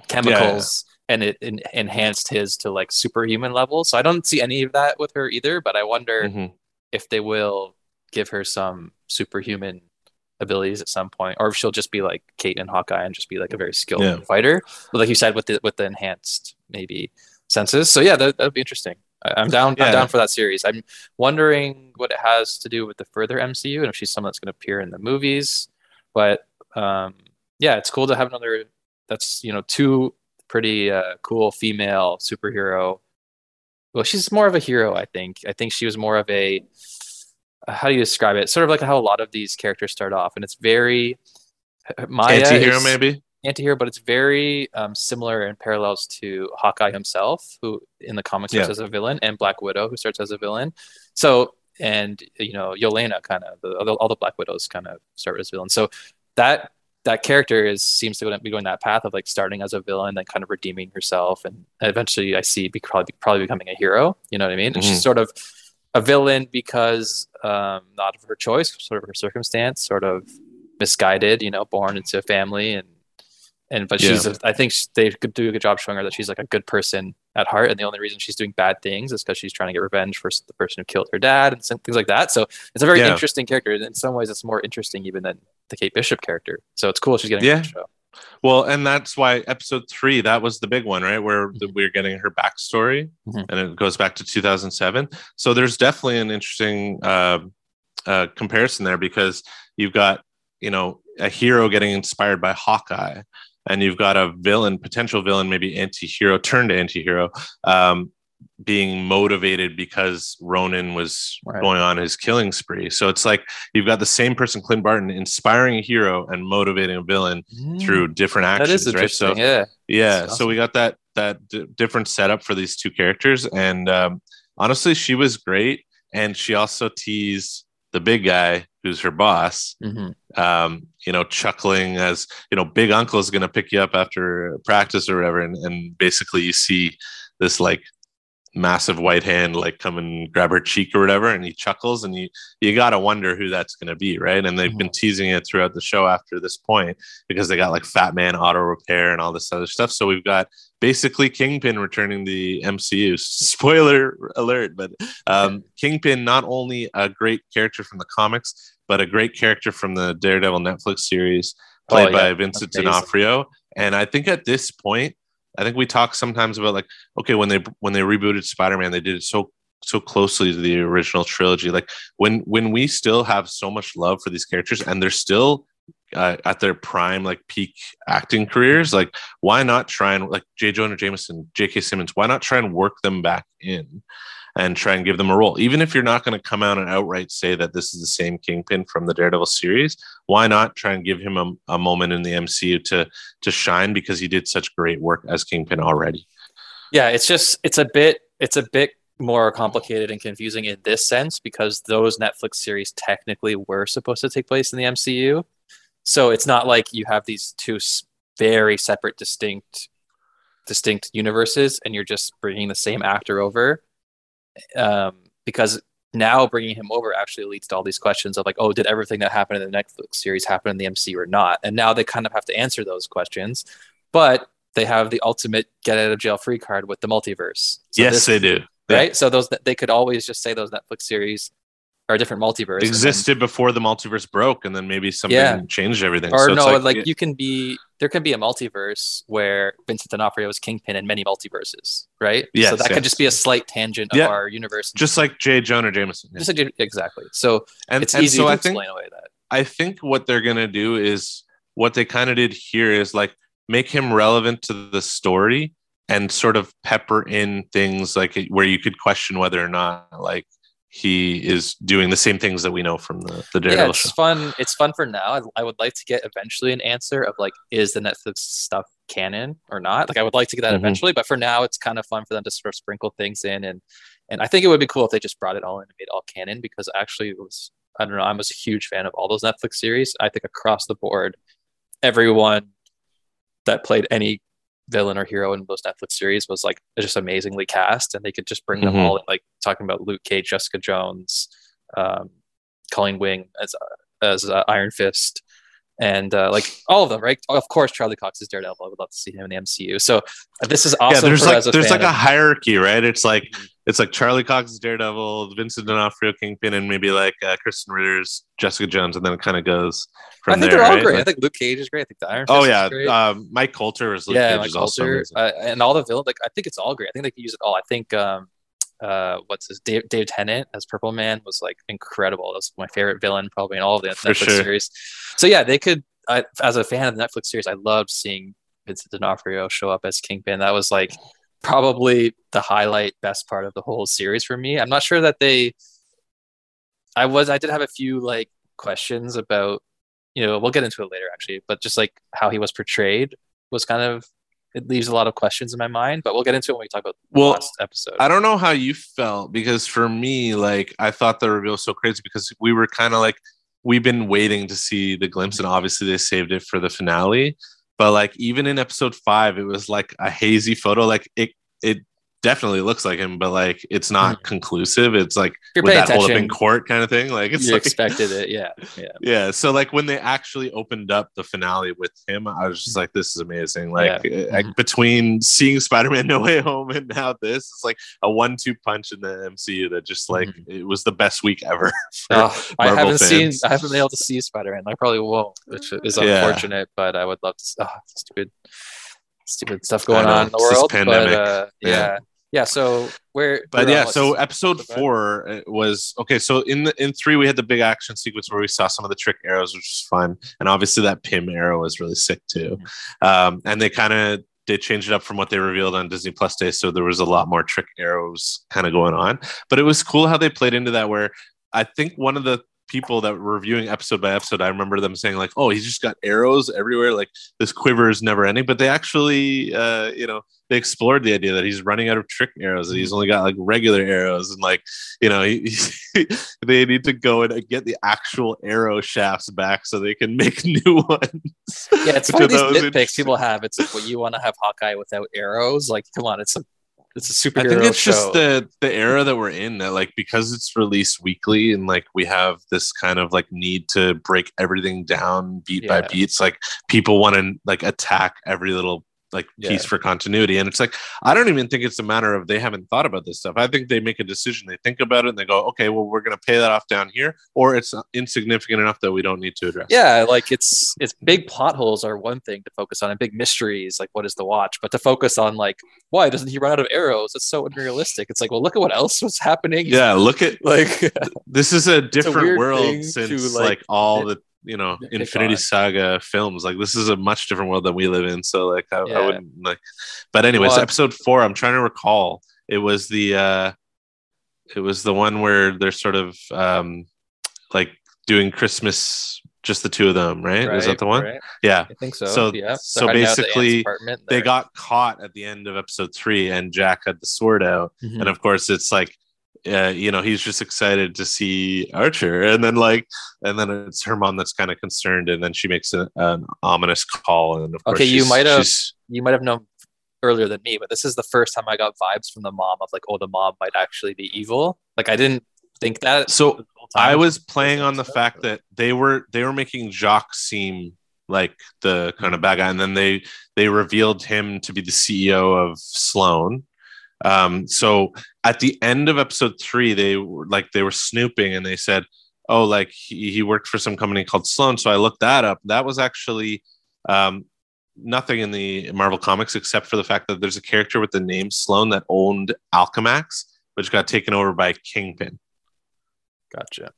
chemicals. Yeah, and it in, enhanced his to like superhuman level. So I don't see any of that with her either. But I wonder mm-hmm. if they will give her some superhuman abilities at some point, or if she'll just be like Kate and Hawkeye and just be like a very skilled yeah. fighter. But like you said, with the with the enhanced maybe senses. So yeah, that would be interesting. I, am down. Yeah. I'm down for that series. I'm wondering what it has to do with the further MCU and if she's someone that's going to appear in the movies. But um, yeah, it's cool to have another. That's you know two pretty uh, cool female superhero. Well, she's more of a hero, I think. I think she was more of a how do you describe it? Sort of like how a lot of these characters start off, and it's very Maya anti-hero maybe anti-hero, but it's very um, similar in parallels to Hawkeye himself, who in the comics starts yeah. as a villain, and Black Widow, who starts as a villain. So and you know Yelena kind of the, all the Black Widows kind of start as villains. So that that character is seems to be going that path of like starting as a villain, then kind of redeeming herself, and eventually I see be, probably probably becoming a hero. You know what I mean? Mm-hmm. And she's sort of a villain because um, not of her choice, sort of her circumstance, sort of misguided. You know, born into a family and and but she's yeah. a, I think they could do a good job showing her that she's like a good person at heart, and the only reason she's doing bad things is because she's trying to get revenge for the person who killed her dad and things like that. So it's a very yeah. interesting character. In some ways, it's more interesting even than the Kate Bishop character. So it's cool she's getting yeah. show. Well, and that's why episode three that was the big one, right? Where mm-hmm. we're getting her backstory, mm-hmm. and it goes back to 2007. So there's definitely an interesting uh, uh, comparison there because you've got you know a hero getting inspired by Hawkeye and you've got a villain, potential villain, maybe anti-hero turned anti-hero, um, being motivated because Ronin was right. going on his killing spree. So it's like you've got the same person, Clint Barton, inspiring a hero and motivating a villain mm. through different actions. That is right? So yeah, yeah. Awesome. So we got that that d- different setup for these two characters, and um, honestly, she was great, and she also teased the big guy who's her boss, mm-hmm. um, you know, chuckling as you know, big uncle is going to pick you up after practice or whatever, and, and basically you see this like massive white hand like come and grab her cheek or whatever and he chuckles and you you gotta wonder who that's going to be right and they've mm-hmm. been teasing it throughout the show after this point because they got like fat man auto repair and all this other stuff so we've got basically kingpin returning the mcu spoiler alert but um, kingpin not only a great character from the comics but a great character from the daredevil netflix series played oh, yeah. by vincent Amazing. d'onofrio and i think at this point I think we talk sometimes about like, okay, when they when they rebooted Spider-Man, they did it so so closely to the original trilogy. Like when when we still have so much love for these characters and they're still uh, at their prime, like peak acting careers, like why not try and like J. Jonah Jameson, J.K. Simmons, why not try and work them back in? And try and give them a role. Even if you're not going to come out and outright say that this is the same Kingpin from the Daredevil series, why not try and give him a, a moment in the MCU to to shine because he did such great work as Kingpin already. Yeah, it's just it's a bit it's a bit more complicated and confusing in this sense because those Netflix series technically were supposed to take place in the MCU. So it's not like you have these two very separate distinct distinct universes and you're just bringing the same actor over um, because now bringing him over actually leads to all these questions of like, oh, did everything that happened in the Netflix series happen in the MCU or not? And now they kind of have to answer those questions, but they have the ultimate get out of jail free card with the multiverse. So yes, this, they do. Right. Yeah. So those they could always just say those Netflix series are a different multiverse. Existed then, before the multiverse broke, and then maybe something yeah. changed everything. Or so no, like, like you can be there can be a multiverse where Vincent D'Onofrio is Kingpin in many multiverses, right? Yeah. So that yes. could just be a slight tangent of yeah. our universe. Just like J. Jonah Jameson. Just like, exactly. So and, it's and easy so to I explain think, away that. I think what they're gonna do is what they kind of did here is like make him relevant to the story and sort of pepper in things like where you could question whether or not like he is doing the same things that we know from the, the Daredevil yeah, it's show. fun. It's fun for now. I, I, would like to get eventually an answer of like, is the Netflix stuff canon or not? Like, I would like to get that mm-hmm. eventually, but for now, it's kind of fun for them to sort of sprinkle things in, and and I think it would be cool if they just brought it all in and made it all canon because actually it was I don't know I was a huge fan of all those Netflix series. I think across the board, everyone that played any villain or hero in those Netflix series was like just amazingly cast, and they could just bring mm-hmm. them all. In, like talking about Luke Cage, Jessica Jones, um, Colleen Wing as uh, as uh, Iron Fist, and uh, like all of them, right? Of course, Charlie Cox is Daredevil. I would love to see him in the MCU. So uh, this is awesome. Yeah, there's like there's like a hierarchy, right? It's like mm-hmm. It's like Charlie Cox is Daredevil, Vincent D'Onofrio Kingpin, and maybe like uh, Krysten Ritter's Jessica Jones, and then it kind of goes. I think there, they're all right? great. Like, I think Luke Cage is great. I think the Iron. Oh, Fist oh yeah, um, Mike Colter is Luke yeah, Cage Mike is Colter, uh, and all the villains. Like I think it's all great. I think they can use it all. I think um, uh, what's his Dave, Dave Tennant as Purple Man was like incredible. That's my favorite villain probably in all of the For Netflix sure. series. So yeah, they could. I, as a fan of the Netflix series, I loved seeing Vincent D'Onofrio show up as Kingpin. That was like probably the highlight, best part of the whole series for me. I'm not sure that they. I was. I did have a few like questions about. You know, we'll get into it later actually, but just like how he was portrayed was kind of it leaves a lot of questions in my mind. But we'll get into it when we talk about Well, the last episode. I don't know how you felt because for me, like I thought the reveal was so crazy because we were kind of like we've been waiting to see the glimpse, and obviously they saved it for the finale. But like even in episode five, it was like a hazy photo. Like it it definitely looks like him, but like it's not conclusive. It's like You're paying that hold up in court kind of thing. Like it's you like expected it, yeah, yeah. yeah so like when they actually opened up the finale with him i was just like this is amazing like, uh, like between seeing spider-man no way home and now this it's like a one-two punch in the mcu that just like it was the best week ever Oh, I haven't seen. I haven't been able to see Spider Man. I probably won't, which is Yeah. unfortunate. But I would love to. Oh, stupid, stupid stuff going on in the world. pandemic. But uh, Yeah. yeah, yeah. So where? but yeah so episode four uh, was okay so in the in three we had the big action sequence where we saw some of the trick arrows which was fun and obviously that Pym arrow was really sick too Mm-hmm. um and they kind of they changed it up from what they revealed on disney plus day so there was a lot more trick arrows kind of going on but it was cool how they played into that where i think one of the people that were reviewing episode by episode i remember them saying like oh he's just got arrows everywhere like this quiver is never ending but they actually uh you know they explored the idea that he's running out of trick arrows and he's only got like regular arrows and like you know he, they need to go and get the actual arrow shafts back so they can make new ones yeah, it's funny I these nitpicks people have. It's like, well, you want to have Hawkeye without arrows? Like, come on, it's a it's a superhero I think it's show. just the the era that we're in that like because it's released weekly and like we have this kind of like need to break everything down beat by Yeah. beat. It's like people want to like attack every little like piece for continuity. And it's like I don't even think it's a matter of they haven't thought about this stuff. I think they make a decision, they think about it and they go, okay, well we're gonna pay that off down here, or it's insignificant enough that we don't need to address. it. yeah like it's it's big plot holes are one thing to focus on and big mysteries like what is the watch but to focus on like why doesn't he run out of arrows it's so unrealistic it's like well look at what else was happening Yeah, look at like this is a different weird world since to, like, like, all the you know infinity on. saga films like this is a much different world than we live in so like i, I wouldn't like but anyways Well, episode four i'm trying to recall it was the uh it was the one where they're sort of um like doing christmas just the two of them right, is that the one? right? yeah. I think so So- yeah. So out at the basically, they got caught at the end of episode three and jack had the sword out. Mhm. and of course it's like uh, you know he's just excited to see archer and then like and then it's her mom that's kind of concerned and then she makes a, an ominous call and of course Okay, you might have- you might have known earlier than me, but this is the first time I got vibes from the mom of like, oh, the mom might actually be evil. Like I didn't think that. so the whole time. i was playing on the stuff, fact but- that they were they were making jacques seem like the kind of bad guy and then they they revealed him to be the ceo of sloan um so at the end of episode three they were like they were snooping and they said oh like he, he worked for some company called sloan so i looked that up that was actually um nothing in the marvel comics except for the fact that there's a character with the name sloan that owned alchemax which got taken over by kingpin Gotcha.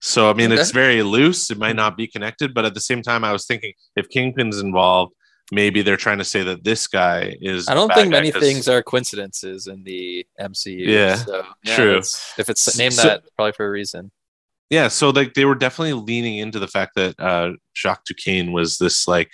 so I mean, it's very loose. It might not be connected, but at the same time, I was thinking if Kingpin's involved, maybe they're trying to say that this guy is. I don't think many things are coincidences in the MCU. Yeah, so, true. it's- If it's named So- that, probably for a reason. Yeah, so like they were definitely leaning into the fact that uh, Jacques Duquesne was this like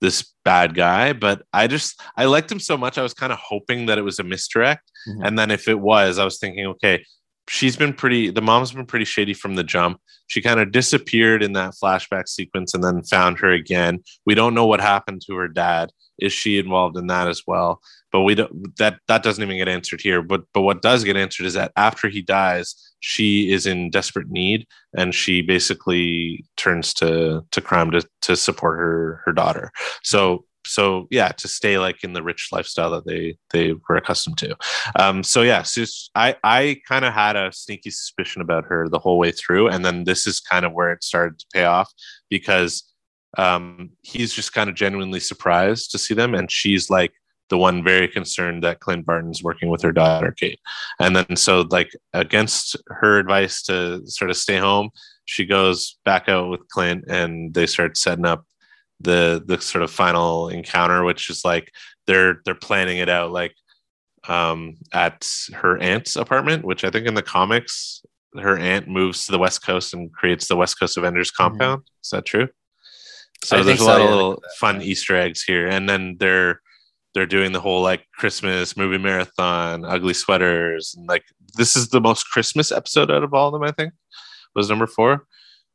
this bad guy, but I just I liked him so much. I was kind of hoping that it was a misdirect, Mhm. and then if it was, I was thinking, okay, she's been pretty. The mom's been pretty shady from the jump. She kind of disappeared in that flashback sequence, and then found her again. We don't know what happened to her dad. Is she involved in that as well? But we don't. That that doesn't even get answered here. But but what does get answered is that after he dies, she is in desperate need, and she basically turns to to crime to to support her her daughter. So so yeah, to stay like in the rich lifestyle that they they were accustomed to. Um, so yeah, it's- I I kind of had a sneaky suspicion about her the whole way through, and then this is kind of where it started to pay off because um, he's just kind of genuinely surprised to see them, and she's like the one very concerned that Clint Barton's working with her daughter Kate, and then so like against her advice to sort of stay home, she goes back out with Clint, and they start setting up the the sort of final encounter, which is like they're they're planning it out like um at her aunt's apartment, which I think in the comics her aunt moves to the west coast and creates the West Coast Avengers compound. Is that true? So I there's a lot so, of yeah, little fun Easter eggs here, and then they're they're doing the whole like Christmas movie marathon, ugly sweaters, and like this is the most Christmas episode out of all of them. I think was number four.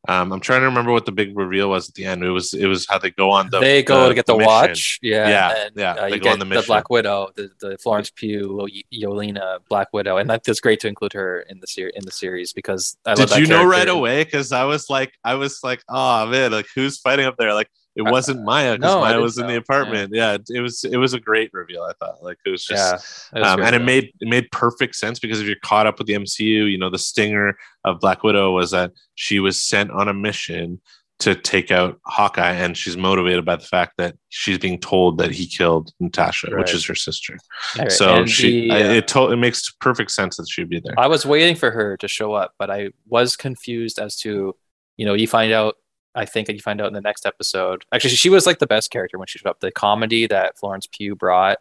Um, I'm trying to remember what the big reveal was at the end. It was it was how they go on the they go the, to get the, mission. watch, yeah, Yeah, and, yeah, Uh, they go on get the the, mission. Black Widow, the, the Florence Pugh, Y- Yelena Black Widow, and that, that's great to include her in the series in the series because I love Did you know right away? Because I was like, I was like, oh man, like who's fighting up there? Like it wasn't Maya because no, Maya was in the apartment. Yeah. it was it was a great reveal. I thought like it was just Yeah, that was um, and it made it made perfect sense because if you're caught up with the MCU, you know the stinger of Black Widow was that she was sent on a mission to take out Hawkeye, and she's motivated by the fact that she's being told that he killed Natasha, which is her sister. Right, So and she, the, I- uh, it to, it makes perfect sense that she'd be there. I was waiting for her to show up, but I was confused as to, you know, you find out. I think that you find out in the next episode. Actually, she was like the best character when she showed up. The comedy that Florence Pugh brought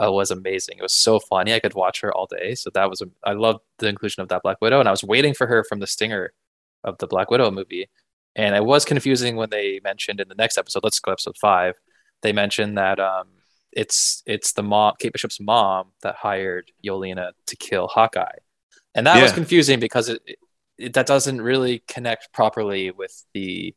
uh, was amazing. It was so funny. I could watch her all day. So that was a, I loved the inclusion of that Black Widow, and I was waiting for her from the stinger of the Black Widow movie. And it was confusing when they mentioned in the next episode. Let's go episode five. They mentioned that um, it's it's the mom, Kate Bishop's mom, that hired Yelena to kill Hawkeye, and that was confusing because it, it that doesn't really connect properly with the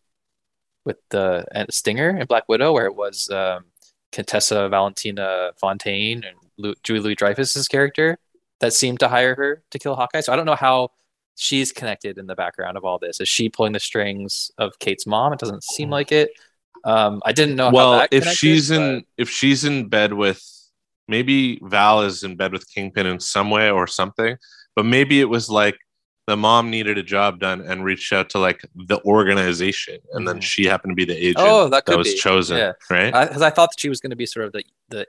with the uh, Stinger and Black Widow, where it was um, Contessa Valentina Fontaine and Lu- Julia Louis-Dreyfus's character that seemed to hire her to kill Hawkeye. So I don't know how she's connected in the background of all this. Is she pulling the strings of Kate's mom? It doesn't seem like it. Um, I didn't know. how well if she's but- in if she's in bed with maybe val is in bed with kingpin in some way or something but maybe it was like the mom needed a job done and reached out to like the organization and then Mhm. she happened to be the agent Oh, that could was be. chosen Yeah. right because I, thought that she was going to be sort of the the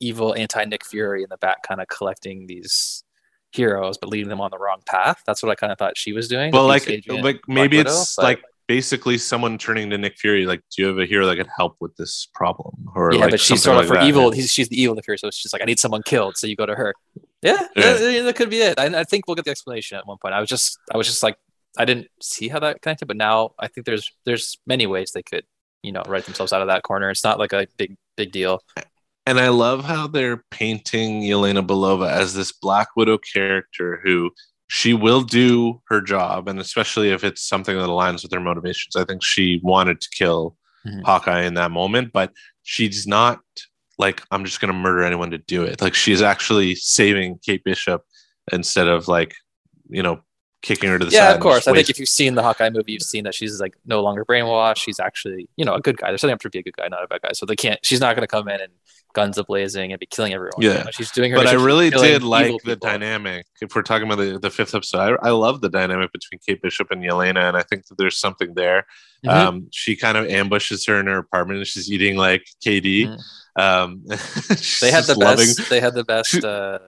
evil anti Nick Fury in the back, kind of collecting these heroes but leading them on the wrong path. That's what I kind of thought she was doing. but the like Agent, like maybe Widow, it's but- like basically someone turning to nick fury like do you have a hero that could help with this problem or yeah, like but she's sort of like for that. evil. He's, she's the evil Nick Fury, so she's like, I need someone killed, so you go to her. Yeah, Yeah. That, that could be it. I, I think we'll get the explanation at one point. I was just, I was just like, I didn't see how that connected, but now I think there's there's many ways they could, you know, write themselves out of that corner. It's not like a big big deal. And I love how they're painting Yelena Belova as this Black Widow character who she will do her job, and especially if it's something that aligns with her motivations. I think she wanted to kill Mhm. Hawkeye in that moment, but she's not like, I'm just going to murder anyone to do it. Like, she's actually saving Kate Bishop instead of like, you know, kicking her to the side. yeah, of course. I think if you've seen the Hawkeye movie, you've seen that she's like no longer brainwashed. She's actually, you know, a good guy. They're setting up to be a good guy, not a bad guy. So they can't. She's not going to come in and guns a blazing and be killing everyone. Yeah. She's doing her. but I really did like the people. dynamic. If we're talking about the, the fifth episode, I, I love the dynamic between Kate Bishop and Yelena, and I think that there's something there. Mhm. Um, she kind of ambushes her in her apartment, and she's eating like KD. Mhm. Um, they had the loving. best. They had the best uh,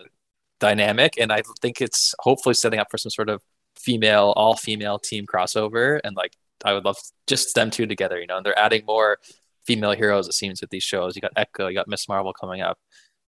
dynamic, and I think it's hopefully setting up for some sort of female, all female team crossover. And like, I would love just them two together. You know, and they're adding more female heroes. It seems with these shows. You got Echo, you got Miss Marvel coming up.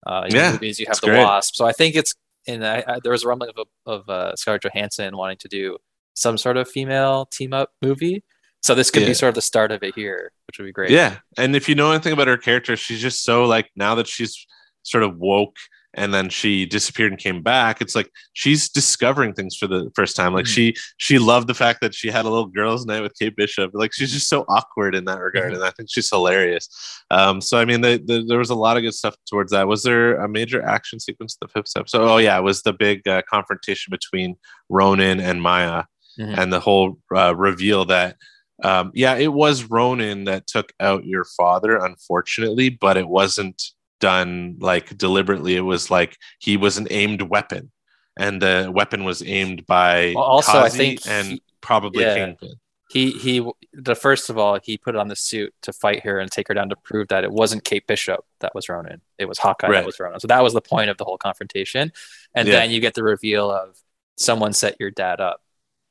Uh, Yeah, movies you have the great. Wasp. So I think it's. And I, I, there was a rumbling of of uh, Scarlett Johansson wanting to do some sort of female team up movie. So this could Yeah. be sort of the start of it here, which would be great. Yeah, and if you know anything about her character, she's just so like now that she's sort of woke and then she disappeared and came back. It's like she's discovering things for the first time. Like Mhm. she she loved the fact that she had a little girls' night with Kate Bishop. Like she's just so awkward in that regard, Mhm. and I think she's hilarious. Um, so I mean, the, the, there was a lot of good stuff towards that. Was there a major action sequence in the fifth episode? Oh yeah, it was the big uh, confrontation between Ronin and Maya Mhm. and the whole uh, reveal that um, yeah it was ronin that took out your father unfortunately but it wasn't done like deliberately it was like he was an aimed weapon and the weapon was aimed by Well, also, I think and he- probably yeah. Kingpin. he he the first of all he put on the suit to fight her and take her down to prove that it wasn't Kate Bishop that was Ronin it was Hawkeye Right. that was Ronin so that was the point of the whole confrontation and Yeah. then you get the reveal of someone set your dad up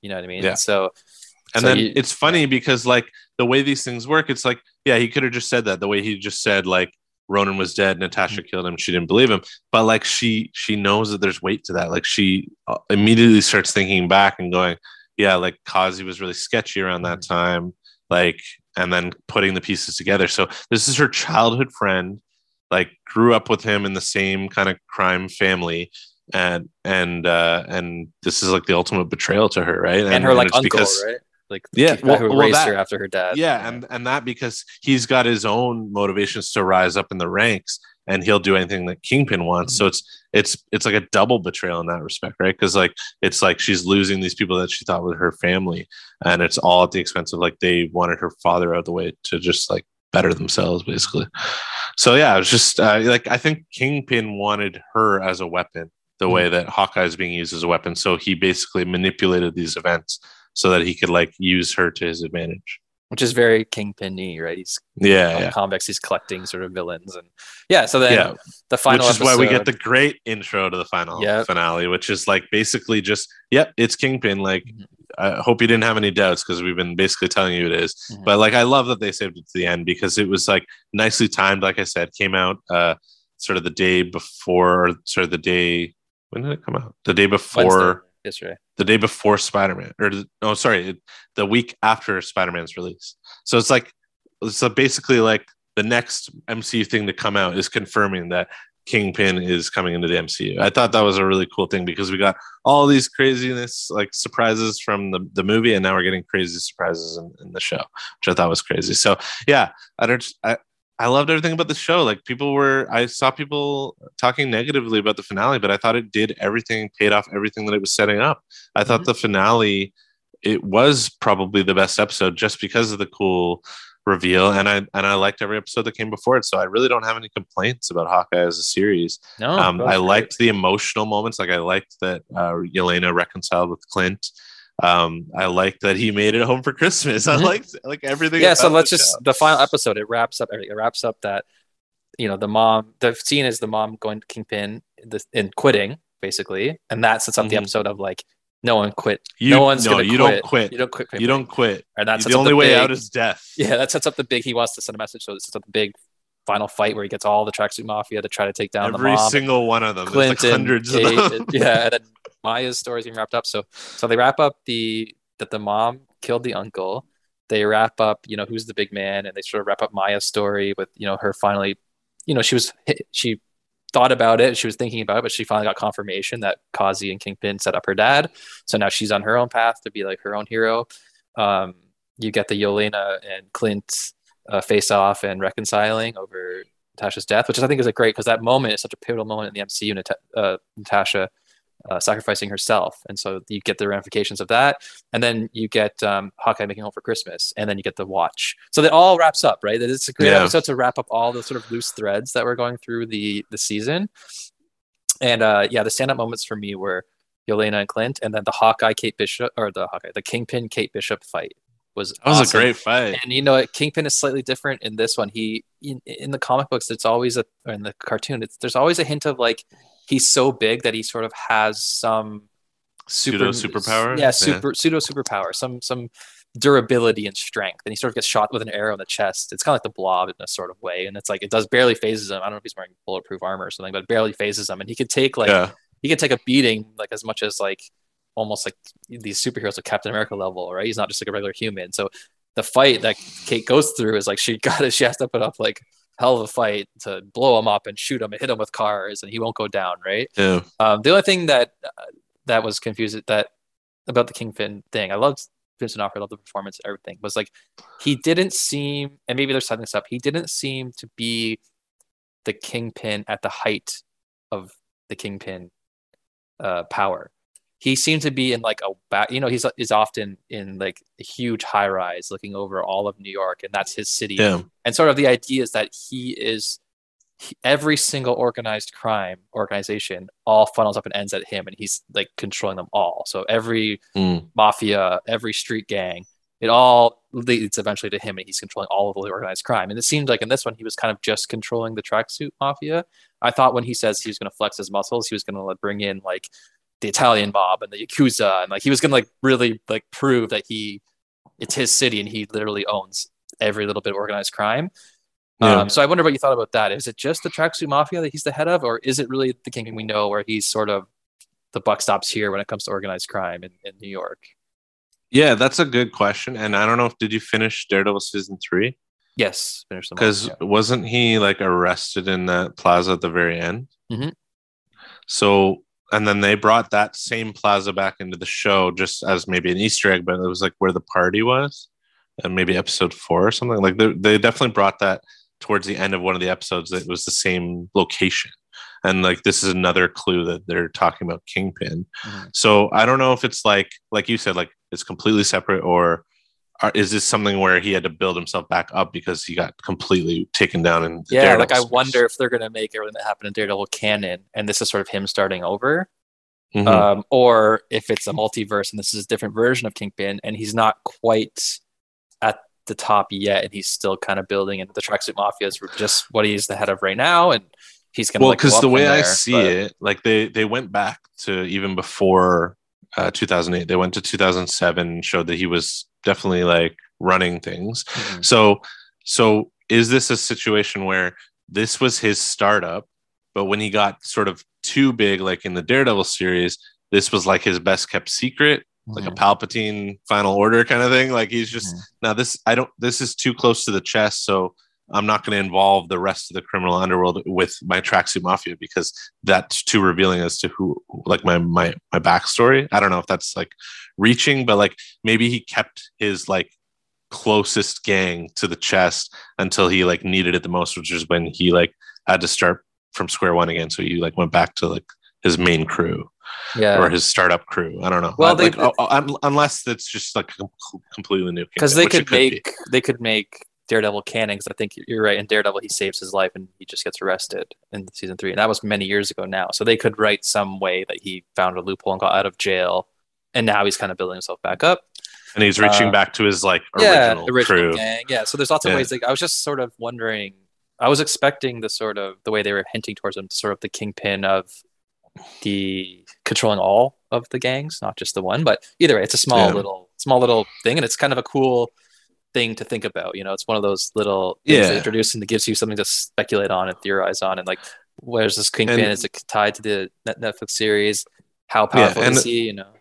you know what I mean Yeah. so And so then you- it's funny because like the way these things work, it's like, yeah, he could have just said that the way he just said like Ronin was dead, Natasha Mm-hmm. killed him, she didn't believe him. But like she she knows that there's weight to that. Like she uh, immediately starts thinking back and going, yeah, like Kazi was really sketchy around that Mm-hmm. time. Like and then putting the pieces together. So this is her childhood friend. like grew up with him in the same kind of crime family and and uh and this is like the ultimate betrayal to her right and, and her like uncle because, right like yeah well, who well, raised that, her after her dad yeah, yeah and and that because he's got his own motivations to rise up in the ranks and he'll do anything that Kingpin wants. Mm-hmm. So it's it's it's like a double betrayal in that respect, right? Because like it's like she's losing these people that she thought were her family, and it's all at the expense of like they wanted her father out of the way to just like better themselves, basically. So yeah, it was just uh, like I think Kingpin wanted her as a weapon, the mm-hmm. way that Hawkeye is being used as a weapon. So he basically manipulated these events so that he could like use her to his advantage which is very kingpin right? He's yeah, yeah. comics. He's collecting sort of villains, and yeah. So then yeah. the final, which is episode, why we get the great intro to the final yep. finale, which is like basically just yep, it's Kingpin. Like, mm-hmm. I hope you didn't have any doubts because we've been basically telling you it is. Mm-hmm. But like, I love that they saved it to the end because it was like nicely timed. Like I said, came out uh sort of the day before, sort of the day. When did it come out? The day before. Yesterday. The day before Spider Man, or no, sorry, the week after Spider Man's release. So it's like, so basically like the next MCU thing to come out is confirming that Kingpin is coming into the MCU. I thought that was a really cool thing because we got all these craziness like surprises from the, the movie, and now we're getting crazy surprises in, in the show, which I thought was crazy. So yeah, I don't. I, I loved everything about the show. Like people were, I saw people talking negatively about the finale, but I thought it did everything, paid off everything that it was setting up. I mm-hmm. thought the finale, it was probably the best episode just because of the cool reveal, and I and I liked every episode that came before it. So I really don't have any complaints about Hawkeye as a series. No, um, I liked the emotional moments. Like I liked that uh, Yelena reconciled with Clint um i like that he made it home for christmas i mm-hmm. liked like everything yeah so let's just show. the final episode it wraps up it wraps up that you know the mom the scene is the mom going to kingpin and quitting basically and that sets up mm-hmm. the episode of like no one quit you, no one's no, gonna you quit. don't quit you don't quit you don't quit and that's the only the way big, out is death yeah that sets up the big he wants to send a message so it sets up the big final fight where he gets all the tracksuit mafia to try to take down every the single one of them. Clinton, like hundreds Kate, of them. yeah, and then Maya's story is being wrapped up. So so they wrap up the that the mom killed the uncle. They wrap up, you know, who's the big man, and they sort of wrap up Maya's story with, you know, her finally, you know, she was she thought about it, she was thinking about it, but she finally got confirmation that Kazi and Kingpin set up her dad. So now she's on her own path to be like her own hero. Um, you get the Yelena and Clint uh, face off and reconciling over Natasha's death, which I think is a great because that moment is such a pivotal moment in the MCU. Nat- uh, Natasha uh, sacrificing herself, and so you get the ramifications of that, and then you get um, Hawkeye making home for Christmas, and then you get the watch. So that all wraps up, right? That it's a great yeah. episode to wrap up all the sort of loose threads that were going through the the season. And uh, yeah, the stand up moments for me were Yelena and Clint, and then the Hawkeye Kate Bishop or the Hawkeye the Kingpin Kate Bishop fight was that was awesome. a great fight. And you know, Kingpin is slightly different in this one. He in, in the comic books, it's always a or in the cartoon, it's there's always a hint of like he's so big that he sort of has some super, pseudo superpower. Yeah, super yeah. pseudo superpower, some some durability and strength. And he sort of gets shot with an arrow in the chest. It's kind of like the blob in a sort of way. And it's like it does barely phases him. I don't know if he's wearing bulletproof armor or something, but barely phases him. And he could take like yeah. he could take a beating like as much as like almost like these superheroes of Captain America level, right? He's not just like a regular human. So the fight that Kate goes through is like she got it, she has to put up like hell of a fight to blow him up and shoot him and hit him with cars and he won't go down right? Yeah. Um, the only thing that uh, that was confused that about the kingpin thing i loved vincent i loved the performance everything was like he didn't seem and maybe they're setting this up he didn't seem to be the kingpin at the height of the kingpin uh, power he seemed to be in like a back you know he's is often in like a huge high rise looking over all of new york and that's his city yeah. and sort of the idea is that he is he, every single organized crime organization all funnels up and ends at him and he's like controlling them all so every mm. mafia every street gang it all leads eventually to him and he's controlling all of the organized crime and it seemed like in this one he was kind of just controlling the tracksuit mafia i thought when he says he was going to flex his muscles he was going to bring in like the Italian mob and the Yakuza, and like he was gonna like really like prove that he it's his city and he literally owns every little bit of organized crime. Yeah. Um, so I wonder what you thought about that. Is it just the tracksuit mafia that he's the head of, or is it really the kingpin we know, where he's sort of the buck stops here when it comes to organized crime in, in New York? Yeah, that's a good question. And I don't know if did you finish Daredevil season three? Yes, because yeah. wasn't he like arrested in that plaza at the very end? Mhm. So and then they brought that same plaza back into the show just as maybe an Easter egg, but it was like where the party was, and maybe episode four or something. Like they, they definitely brought that towards the end of one of the episodes. That it was the same location, and like this is another clue that they're talking about Kingpin. Mhm. So I don't know if it's like like you said, like it's completely separate, or is this something where he had to build himself back up because he got completely taken down in the Yeah, Daredevil like I wonder if they're gonna make everything that happened in Daredevil canon, and this is sort of him starting over, Mhm. um, or if it's a multiverse and this is a different version of Kingpin, and he's not quite at the top yet, and he's still kind of building, and the Tracksuit Mafia is just what he's the head of right now, and he's gonna well because up the way i there, see but- it like they they went back to even before uh 2008 they went to 2007 showed that he was definitely like running things Mhm. so so is this a situation where this was his startup but when he got sort of too big like in the daredevil series this was like his best kept secret like a Mhm. palpatine final order kind of thing like he's just Mhm. now this i don't this is too close to the chest so i'm not going to involve the rest of the criminal underworld with my tracksuit mafia because that's too revealing as to who like my my my backstory i don't know if that's like reaching but like maybe he kept his like closest gang to the chest until he like needed it the most which is when he like had to start from square one again so he like went back to like his main crew yeah, or his startup crew. I don't know. Well, I- they- like, oh, oh, unless it's just like completely new. because they could make they could make Daredevil canon. Because I think you're right. In Daredevil, he saves his life and he just gets arrested in season three, and that was many years ago now. So they could write some way that he found a loophole and got out of jail, and now he's kind of building himself back up. and he's reaching uh, back to his like yeah, original, original crew. gang. Yeah, so there's lots of Yeah. ways. Like I was just sort of wondering. I was expecting the sort of the way they were hinting towards him, sort of the kingpin of the controlling all of the gangs, not just the one. But either way, it's a small Yeah. little, small little thing, and it's kind of a cool thing to think about. You know, it's one of those little things Yeah. and it gives you something to speculate on and theorize on, and like, where's this kingpin? And- is it tied to the Netflix series? How powerful and- is he? You know,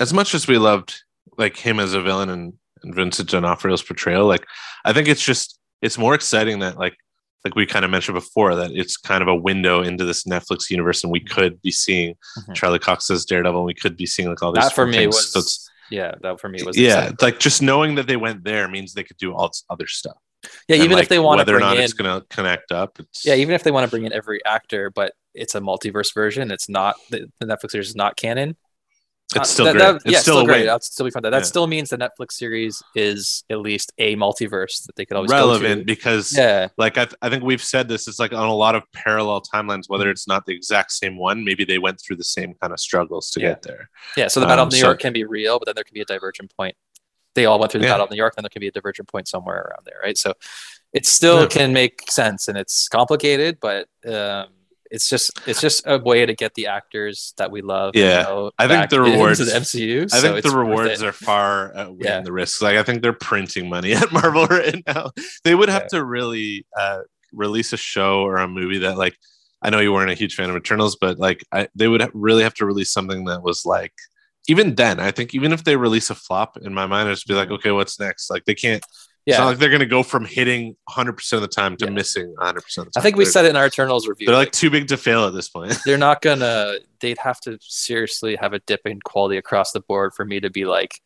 As much as we loved like him as a villain and, and Vincent D'Onofrio's portrayal, like I think it's just it's more exciting that like like we kind of mentioned before that it's kind of a window into this Netflix universe, and we could be seeing Mhm. Charlie Cox's Daredevil, and we could be seeing like all these that for me things. was. So yeah, that for me was yeah, exciting. like just knowing that they went there means they could do all this other stuff. yeah. And, Even like, if they want to whether or bring not in, it's going to connect up, it's Yeah, even if they want to bring in every actor, but it's a multiverse version, it's not the, the Netflix series is not canon. Uh, it's still that- great. that- it's yeah, still, a great. That's still be fun. That, that Yeah. still means the Netflix series is at least a multiverse that they could always relevant because. Yeah, like I, I think we've said this it's like on a lot of parallel timelines whether it's not the exact same one maybe they went through the same kind of struggles to Yeah. get there yeah. So the Battle Um, of New so- York can be real, but then there can be a divergent point. They all went through the Yeah. Battle of New York, then there can be a divergent point somewhere around there, right? So it still can make sense, and it's complicated, but um, it's just it's just a way to get the actors that we love. you Yeah. know, I think the into rewards- the MCU. i so think it's the rewards are far outweighing Yeah. the risks like i think they're printing money at marvel right now they would have Yeah. to really uh, release a show or a movie that like i know you weren't a huge fan of eternals but like I, they would ha- really have to release something that was like even then i think even if they release a flop in my mind i'd just be like okay what's next like they can't it's not like they're going to go from hitting 100% of the time to Yeah. missing 100% of the time. I think we They're- said it in our Eternals review. they're like too big to fail at this point. they're not gonna. They'd have to seriously have a dip in quality across the board for me to be like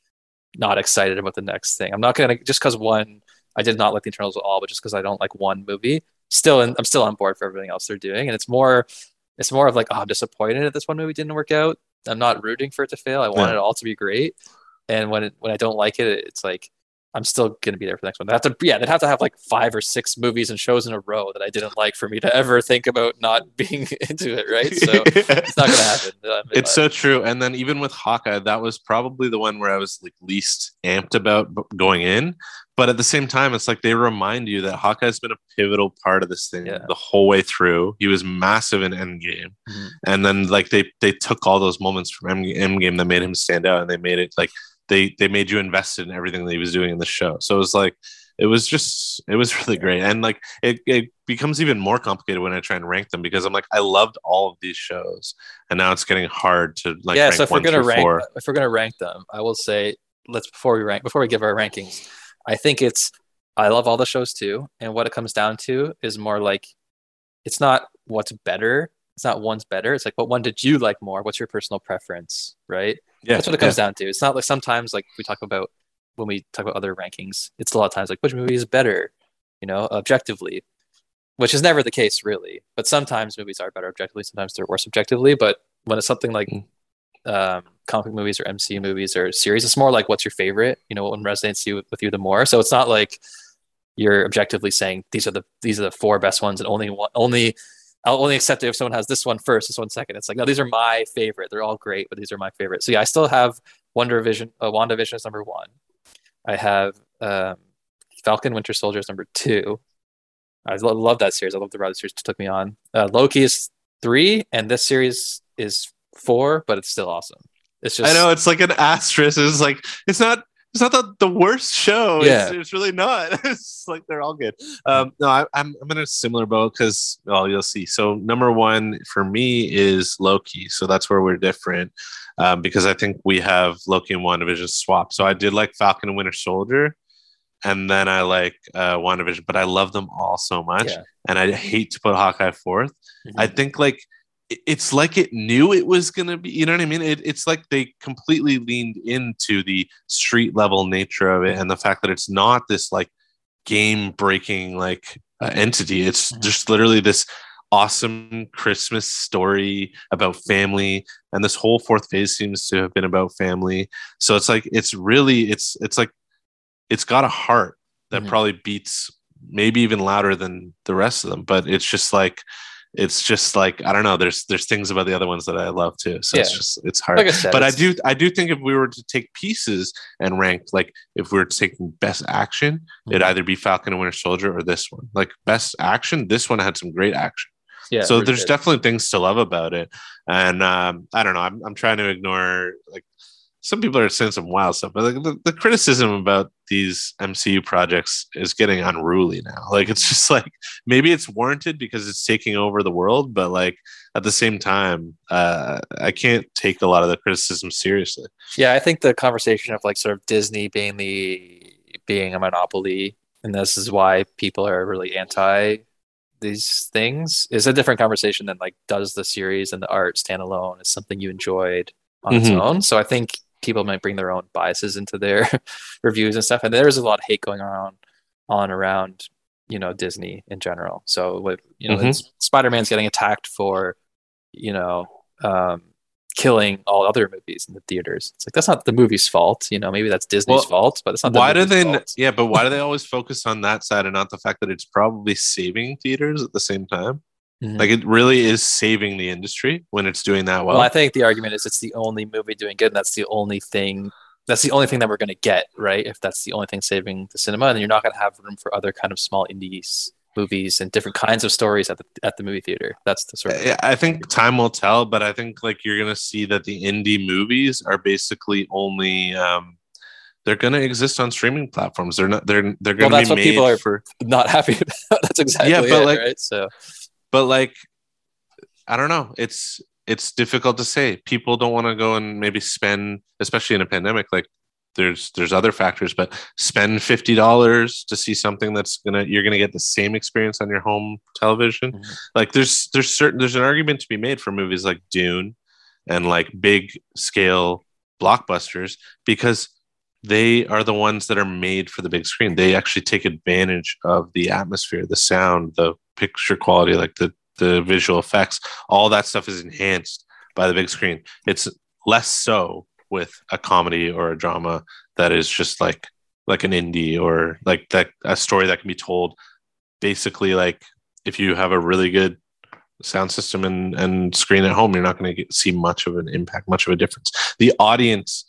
not excited about the next thing. I'm not gonna just because one. I did not like the Eternals at all, but just because I don't like one movie, still, in, I'm still on board for everything else they're doing, and it's more. It's more of like, oh, I'm disappointed that this one movie didn't work out. I'm not rooting for it to fail. I want Yeah. it all to be great, and when it, when I don't like it, it's like I'm still gonna be there for the next one. They have to, yeah, they'd have to have like five or six movies and shows in a row that I didn't like for me to ever think about not being into it, right? So it's not gonna happen. Um, it's uh, so true. And then even with Hawkeye, that was probably the one where I was like least amped about going in. But at the same time, it's like they remind you that Hawkeye's been a pivotal part of this thing Yeah. the whole way through. He was massive in Endgame, Mhm. and then like they they took all those moments from Endgame that made him stand out, and they made it like they they made you invested in everything that he was doing in the show. So it was like it was just it was really great, and like it it becomes even more complicated when I try and rank them because I'm like I loved all of these shows, and now it's getting hard to like yeah. rank So if we're gonna rank, four. if we're gonna rank them, I will say let's before we rank before we give our rankings, I think it's I love all the shows too. And what it comes down to is more like it's not what's better. It's not one's better. It's like what one did you like more? What's your personal preference? Right. Yeah, That's what it comes down to. It's not like sometimes like we talk about when we talk about other rankings, it's a lot of times like which movie is better, you know, objectively, which is never the case really. But sometimes movies are better objectively, sometimes they're worse objectively. But when it's something like Mm. um, comic movies or MCU movies or series, it's more like what's your favorite, you know, what one resonates you with, with you the more. So it's not like you're objectively saying these are the these are the four best ones and only one only I'll only accept it if someone has this one first, this one second. It's like, no, these are my favorite. They're all great, but these are my favorite. So yeah, I still have Wonder Vision, uh, WandaVision is number one. I have um, Falcon Winter Soldier is number two. I lo- love that series. I love the the series took me on. Uh, Loki is three, and this series is four, but it's still awesome. It's just I know it's like an asterisk. It's like it's not it's not the, the worst show. Yeah. It's, it's really not. it's like they're all good. Um, no, I, I'm I'm in a similar boat because well, you'll see. So number one for me is Loki. So that's where we're different um, because I think we have Loki and WandaVision swap. So I did like Falcon and Winter Soldier. And then I like uh, WandaVision, but I love them all so much. Yeah. And I hate to put Hawkeye 4th Mhm. I think like it's like it knew it was gonna be. You know what I mean? It, it's like they completely leaned into the street level nature of it and the fact that it's not this like game breaking like uh, entity. It's Mhm. just literally this awesome Christmas story about family, and this whole fourth phase seems to have been about family. So it's like it's really it's it's like it's got a heart that Mhm. probably beats maybe even louder than the rest of them, but it's just like it's just like I don't know. There's there's things about the other ones that I love too. So it's just it's hard. like I said, but I do I do think if we were to take pieces and rank, like if we were taking best action, it'd Mhm. either be Falcon and Winter Soldier or this one. Like best action, this one had some great action. Yeah, so there's good. definitely things to love about it. And um, I don't know. I'm I'm trying to ignore like some people are saying some wild stuff, but like the, the criticism about these MCU projects is getting unruly now. Like it's just like maybe it's warranted because it's taking over the world, but like at the same time, uh, I can't take a lot of the criticism seriously. Yeah, I think the conversation of like sort of Disney being the being a monopoly, and this is why people are really anti these things is a different conversation than like does the series and the art stand alone is something you enjoyed on its Mhm. own. So I think people might bring their own biases into their reviews and stuff. And there's a lot of hate going on on around you know Disney in general. So with you know Mhm. Spider Man's getting attacked for you know um, killing all other movies in the theaters. It's like that's not the movie's fault. You know, maybe that's Disney's Well, fault, but it's not. The Why do they? fault. Yeah, but why do they always focus on that side and not the fact that it's probably saving theaters at the same time? Mhm. Like it really is saving the industry when it's doing that well. Well, I think the argument is it's the only movie doing good, and that's the only thing. That's the only thing that we're going to get, right? If that's the only thing saving the cinema, then you're not going to have room for other kind of small indies movies and different kinds of stories at the at the movie theater. That's the sort of I think time will tell, but I think like you're gonna see that the indie movies are basically only um, they're gonna exist on streaming platforms. They're not. They're they're gonna that's be what made people are- for. not happy about. That's exactly Yeah, but it, like- right? So But like, I don't know. It's it's difficult to say. People don't want to go and maybe spend, especially in a pandemic. Like there's there's other factors, but spend fifty dollars to see something that's gonna you're gonna get the same experience on your home television. Mhm. Like there's there's certain there's an argument to be made for movies like Dune and like big scale blockbusters because they are the ones that are made for the big screen. They actually take advantage of the atmosphere, the sound, the picture quality, like the the visual effects. All that stuff is enhanced by the big screen. It's less so with a comedy or a drama that is just like like an indie or like that a story that can be told basically like if you have a really good sound system and, and screen at home you're not going to see much of an impact much of a difference the audience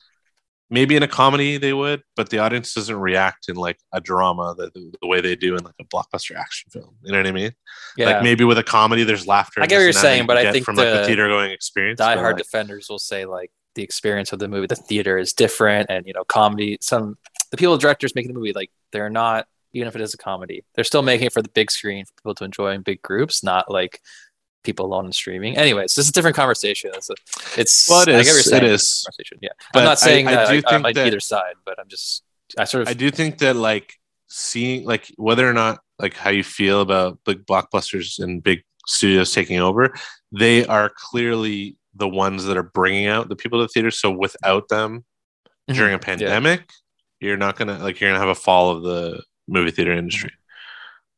maybe in a comedy they would but the audience doesn't react in like a drama the, the, the way they do in like a blockbuster action film you know what i mean yeah, like maybe with a comedy there's laughter I get what you're saying, you but I think from like the the theater going experience but, diehard like, defenders will say like the experience of the movie, the theater is different, and you know, comedy. Some the people directors making the movie like they're not even if it is a comedy, they're still making it for the big screen for people to enjoy in big groups, not like people alone in streaming. Anyways, this is a different conversation. It's, a, it's Well, it I get what you're is, it is. Yeah, But I'm not saying I- I do I, think like that- either side, but I'm just I sort of I do think that like seeing like whether or not like how you feel about big blockbusters and big studios taking over, they are clearly the ones that are bringing out the people to the theater. So without them Mhm. during a pandemic, you're not gonna like you're gonna have a fall of the movie theater industry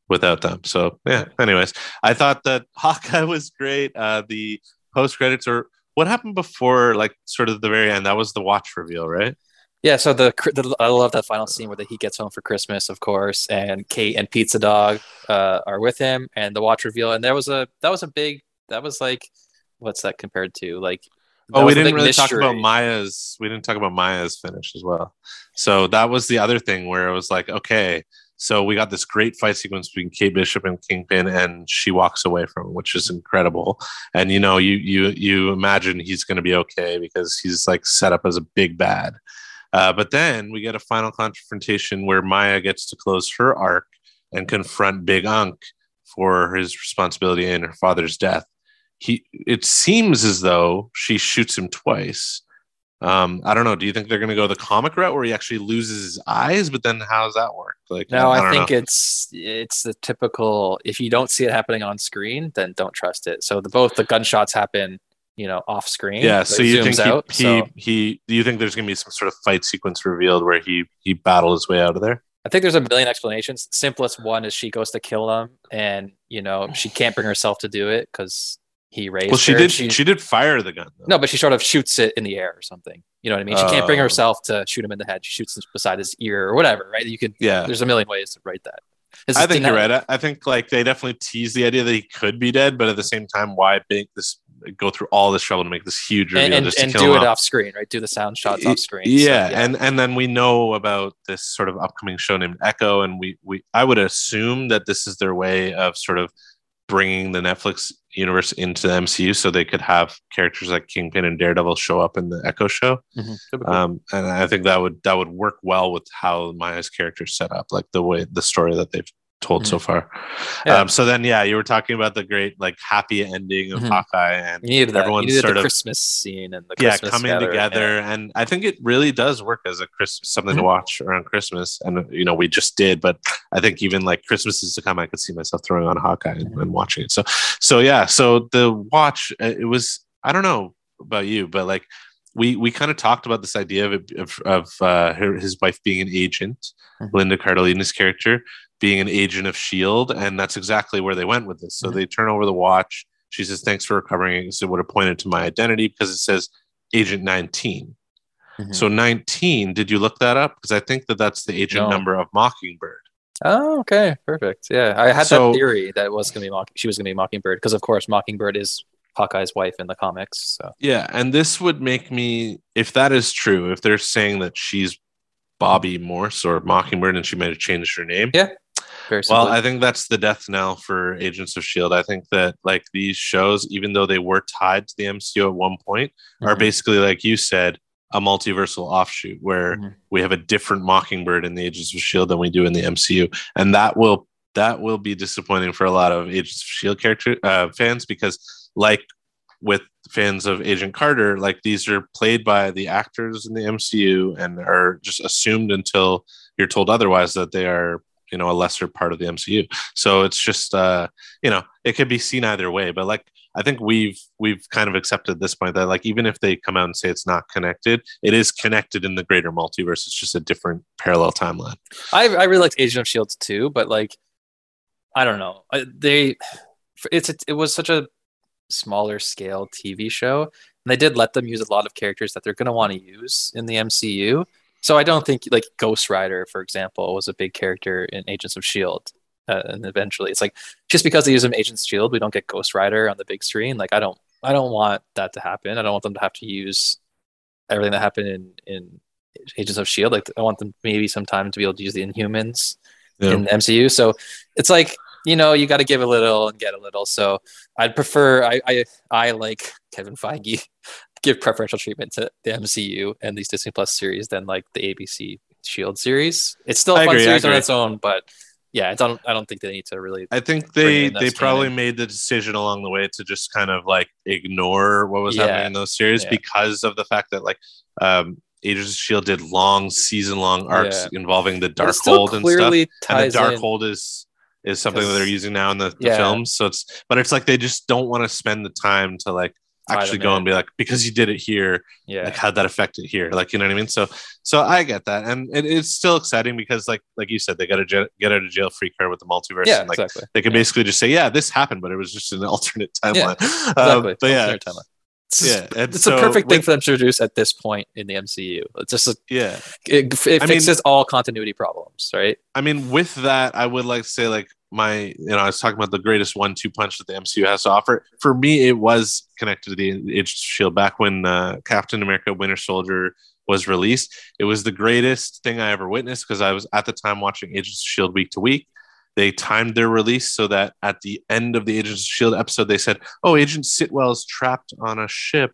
without them. So yeah. Anyways, I thought that Hawkeye was great. Uh, the post credits or what happened before, like sort of the very end. That was the watch reveal, right? Yeah, so the, the I love that final scene where the, he gets home for Christmas, of course, and Kate and Pizza Dog uh, are with him, and the watch reveal, and there was a that was a big that was like what's that compared to like that Oh, we didn't really talk about Maya's. We didn't talk about Maya's finish as well. So that was the other thing where it was like, okay, so we got this great fight sequence between Kate Bishop and Kingpin, and she walks away from, it, which is incredible. And you know, you you you imagine he's going to be okay because he's like set up as a big bad. Uh, but then we get a final confrontation where Maya gets to close her arc and confront Big Unk for his responsibility in her father's death he it seems as though she shoots him twice. Um, I don't know. Do you think they're going to go the comic route where he actually loses his eyes? But then how does that work? Like, No, I, don't think know. it's it's the typical. If you don't see it happening on screen, then don't trust it. So the both the gunshots happen, you know, off screen. yeah. So you think he, out, he so he do you think there's going to be some sort of fight sequence revealed where he he battled his way out of there? I think there's a million explanations. Simplest one is she goes to kill him, and you know she can't bring herself to do it because he raised Well, she her. did. She, She, did fire the gun. Though. no, but she sort of shoots it in the air or something. You know what I mean? She can't bring Oh. herself to shoot him in the head. She shoots him beside his ear or whatever, right? You could. Yeah. There's a million ways to write that. This I think you're right. I, I think like they definitely tease the idea that he could be dead, but at the same time, why make this go through all this trouble to make this huge reveal And, and, just to and kill do him it off? off screen, right? Do the sound shots off screen. So, yeah, and and then we know about this sort of upcoming show named Echo, and we we I would assume that this is their way of sort of bringing the Netflix universe into the MCU, so they could have characters like Kingpin and Daredevil show up in the Echo show. Mhm. Cool. Um, and I think that would that would work well with how Maya's character is set up, like the way the story that they've told so far. Mm-hmm. Yeah. Um, so then, yeah, you were talking about the great like happy ending of Mhm. Hawkeye, and you needed everyone's needed sort the of- Christmas scene and the yeah coming gathering, together yeah. and i think it really does work as a christmas something to Mhm. watch around christmas and you know we just did but i think even like christmas is to come i could see myself throwing on hawkeye and, and watching it so so yeah so the watch uh, it was i don't know about you but like we we kind of talked about this idea of of, of uh, her, his wife being an agent Mhm. linda cardellini's character being an agent of shield and that's exactly where they went with this so Mhm. they turn over the watch she says thanks for recovering it so it would have pointed to my identity because it says agent 19 Mhm. so 19 did you look that up because i think that that's the agent No. number of mockingbird Oh, okay, perfect. Yeah, I had So- that theory that it was gonna be Mock- she was gonna be Mockingbird because, of course, Mockingbird is Hawkeye's wife in the comics. So yeah and this would make me if that is true if they're saying that she's bobby morse or mockingbird and she might have changed her name Yeah, very well i think that's the death knell for agents of shield I think that like these shows even though they were tied to the mcu at one point are Mhm. basically like you said a multiversal offshoot where Mhm. we have a different mockingbird in the agents of shield than we do in the mcu and that will that will be disappointing for a lot of agents of shield character uh, fans because like with fans of agent carter like these are played by the actors in the mcu and are just assumed until you're told otherwise that they are you know a lesser part of the mcu so it's just uh you know it could be seen either way but like I think we've we've kind of accepted this point that like even if they come out and say it's not connected, it is connected in the greater multiverse. It's just a different parallel timeline. I I really liked Agent of Shields too, but like I don't know, they it's it was such a smaller scale TV show, and they did let them use a lot of characters that they're going to want to use in the MCU. So I don't think like Ghost Rider, for example, was a big character in Agents of Shield. Uh, and eventually, it's like just because they use them Agents of Shield, we don't get Ghost Rider on the big screen. Like I don't, I don't want that to happen. I don't want them to have to use everything that happened in in Agents of Shield. Like I want them maybe sometime to be able to use the Inhumans Yeah. in the MCU. So it's like you know you got to give a little and get a little. So I'd prefer I I, I like Kevin Feige give preferential treatment to the MCU and these Disney Plus series than like the ABC Shield series. It's still a I fun agree, series on its own, but yeah, I don't I don't think they need to really. I think they they probably canon. made the decision along the way to just kind of like ignore what was Yeah. happening in those series Yeah. because of the fact that like um Agents of Shield did long season long arcs Yeah. involving the still Darkhold and stuff. And the in. Darkhold is is something that they're using now in the, the Yeah. films. So it's but it's like they just don't want to spend the time to like actually go and be like because you did it here Yeah. like how'd that affect it here like you know what i mean so so i get that and it, it's still exciting because like like you said they got j- get out of jail free card with the multiverse yeah, and like exactly. they can Yeah. basically just say yeah this happened but it was just an alternate timeline Exactly. um, but yeah Alternate timeline. It's, yeah it's so a perfect thing with- for them to introduce at this point in the MCU. It's just a, yeah it, it I mean- fixes all continuity problems, right? I mean, with that, I would like to say, like, my, you know, I was talking about the greatest one two punch that the MCU has to offer. For me, it was connected to the Agents of Shield back when uh, Captain America Winter Soldier was released. It was the greatest thing I ever witnessed because I was at the time watching Agents of Shield week to week. They timed their release so that at the end of the Agents of Shield episode, they said, "Oh, Agent Sitwell is trapped on a ship."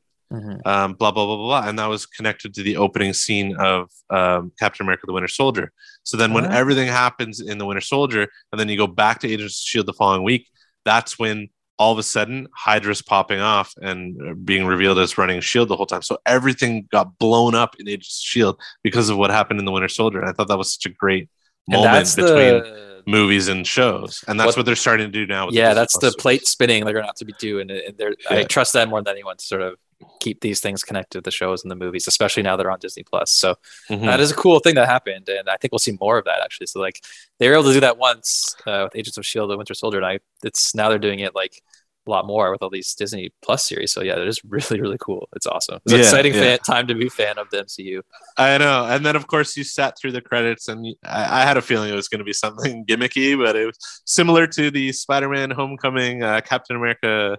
Um, blah blah blah blah blah, and that was connected to the opening scene of um, Captain America: The Winter Soldier. So then, when Ah. everything happens in The Winter Soldier, and then you go back to Agents of Shield the following week, that's when all of a sudden Hydra's popping off and uh, being revealed as running Shield the whole time. So everything got blown up in Agents of Shield because of what happened in The Winter Soldier. And I thought that was such a great moment between the movies and shows, and that's What- what, they're starting to do now. With yeah, that's the plate spinning they're gonna have to be doing. And they're, I trust them more than anyone to sort of keep these things connected to the shows and the movies, especially now they're on Disney Plus. So Mhm. that is a cool thing that happened, and I think we'll see more of that actually. So like they were able to do that once uh, with Agents of Shield and Winter Soldier, and I it's now they're doing it like a lot more with all these Disney Plus series. So yeah, it is really really cool. It's awesome. It's an exciting yeah. fan, time to be a fan of the MCU. I know. And then, of course, you sat through the credits, and I, I had a feeling it was going to be something gimmicky, but it was similar to the Spider Man Homecoming uh, Captain America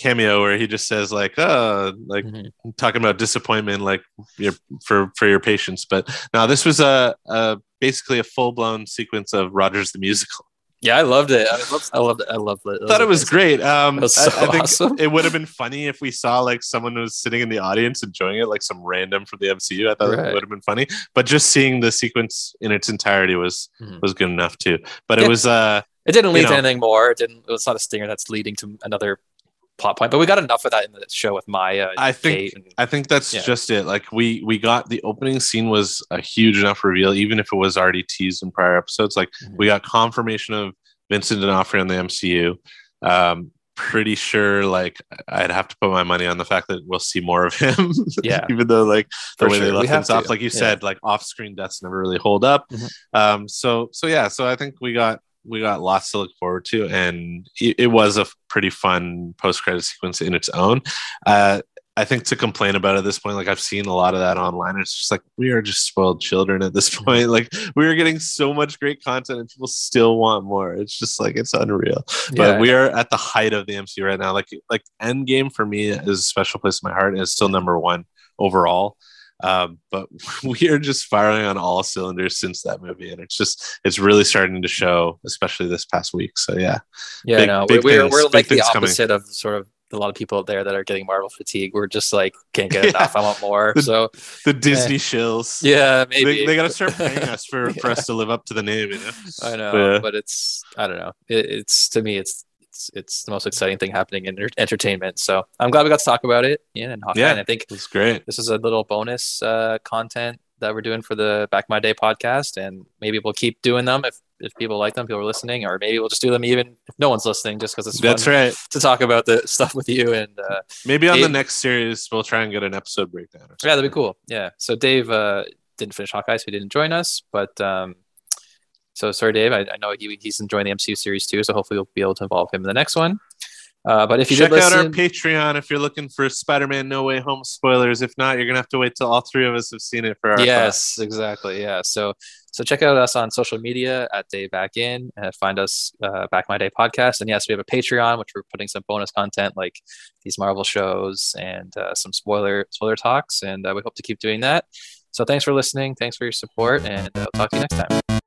cameo where he just says like oh like Mhm. talking about disappointment like your for for your patience but now this was a, a basically a full-blown sequence of rogers the musical Yeah, I loved it. I loved, I loved it. I loved it. thought it was great um was I- so I, think awesome. it would have been funny if we saw like someone who was sitting in the audience enjoying it like some random from the mcu i thought Right. it would have been funny but just seeing the sequence in its entirety was Mhm. was good enough too but Yeah. it was uh It didn't lead you to anything more. It didn't. It was not a stinger that's leading to another plot point. But we got enough of that in the show with Maya. I think- and, I think that's Yeah. just it. Like we we got the opening scene was a huge enough reveal, even if it was already teased in prior episodes. Like Mhm. we got confirmation of Vincent D'Onofrio in the MCU. Um, pretty sure, like I'd have to put my money on the fact that we'll see more of him. Yeah. even though like the For way they sure. We left things off, like you Yeah. said, like off-screen deaths never really hold up. Mhm. Um, so so yeah, so I think we got we got lots to look forward to, and it, it was a pretty fun post-credit sequence in its own. Uh, I think to complain about at this point, like I've seen a lot of that online. It's just like we are just spoiled children at this point. Like we are getting so much great content, and people still want more. It's just like it's unreal. Yeah. But we are at the height of the MCU right now. Like like Endgame for me is a special place in my heart, and it's still number one overall. Um, but we are just firing on all cylinders since that movie, and it's just it's really starting to show, especially this past week. So yeah, yeah, big- no, big we're, things- we're like the things coming. opposite of sort of a lot of people out there that are getting Marvel fatigue. We're just like can't get enough. I want more. The- so the Disney shills. yeah, maybe They, they got to start paying us for, for us to live up to the name. You know? I know, Yeah. but it's I don't know. It, it's to me, it's it's it's the most exciting thing happening in enter- entertainment. So I'm glad we got to talk about it. Yeah, and Hawkeye. Yeah. And I think It's great. this is a little bonus uh, content that we're doing for the Back My Day podcast, and maybe we'll keep doing them if if people like them, people are listening, or maybe we'll just do them even if no one's listening, just because it's That's right. to talk about the stuff with you. And uh, Maybe on the next series we'll try and get an episode breakdown. Or yeah, that'd be cool. Yeah. So Dave uh, didn't finish Hawkeye, so he didn't join us, but. Um, so sorry, Dave. I, I know he, he's enjoying the MCU series too, so hopefully we'll be able to involve him in the next one. Uh, but if you Check did out our Patreon if you're looking for Spider-Man No Way Home spoilers. If not, you're gonna have to wait till all three of us have seen it for our yes, exactly, yeah. So so check out us on social media at Day Back In. Uh, find us uh, Back My Day podcast, and yes, we have a Patreon which we're putting some bonus content like these Marvel shows and uh, some spoiler spoiler talks, and uh, we hope to keep doing that. So thanks for listening, thanks for your support, and uh, I'll talk to you next time.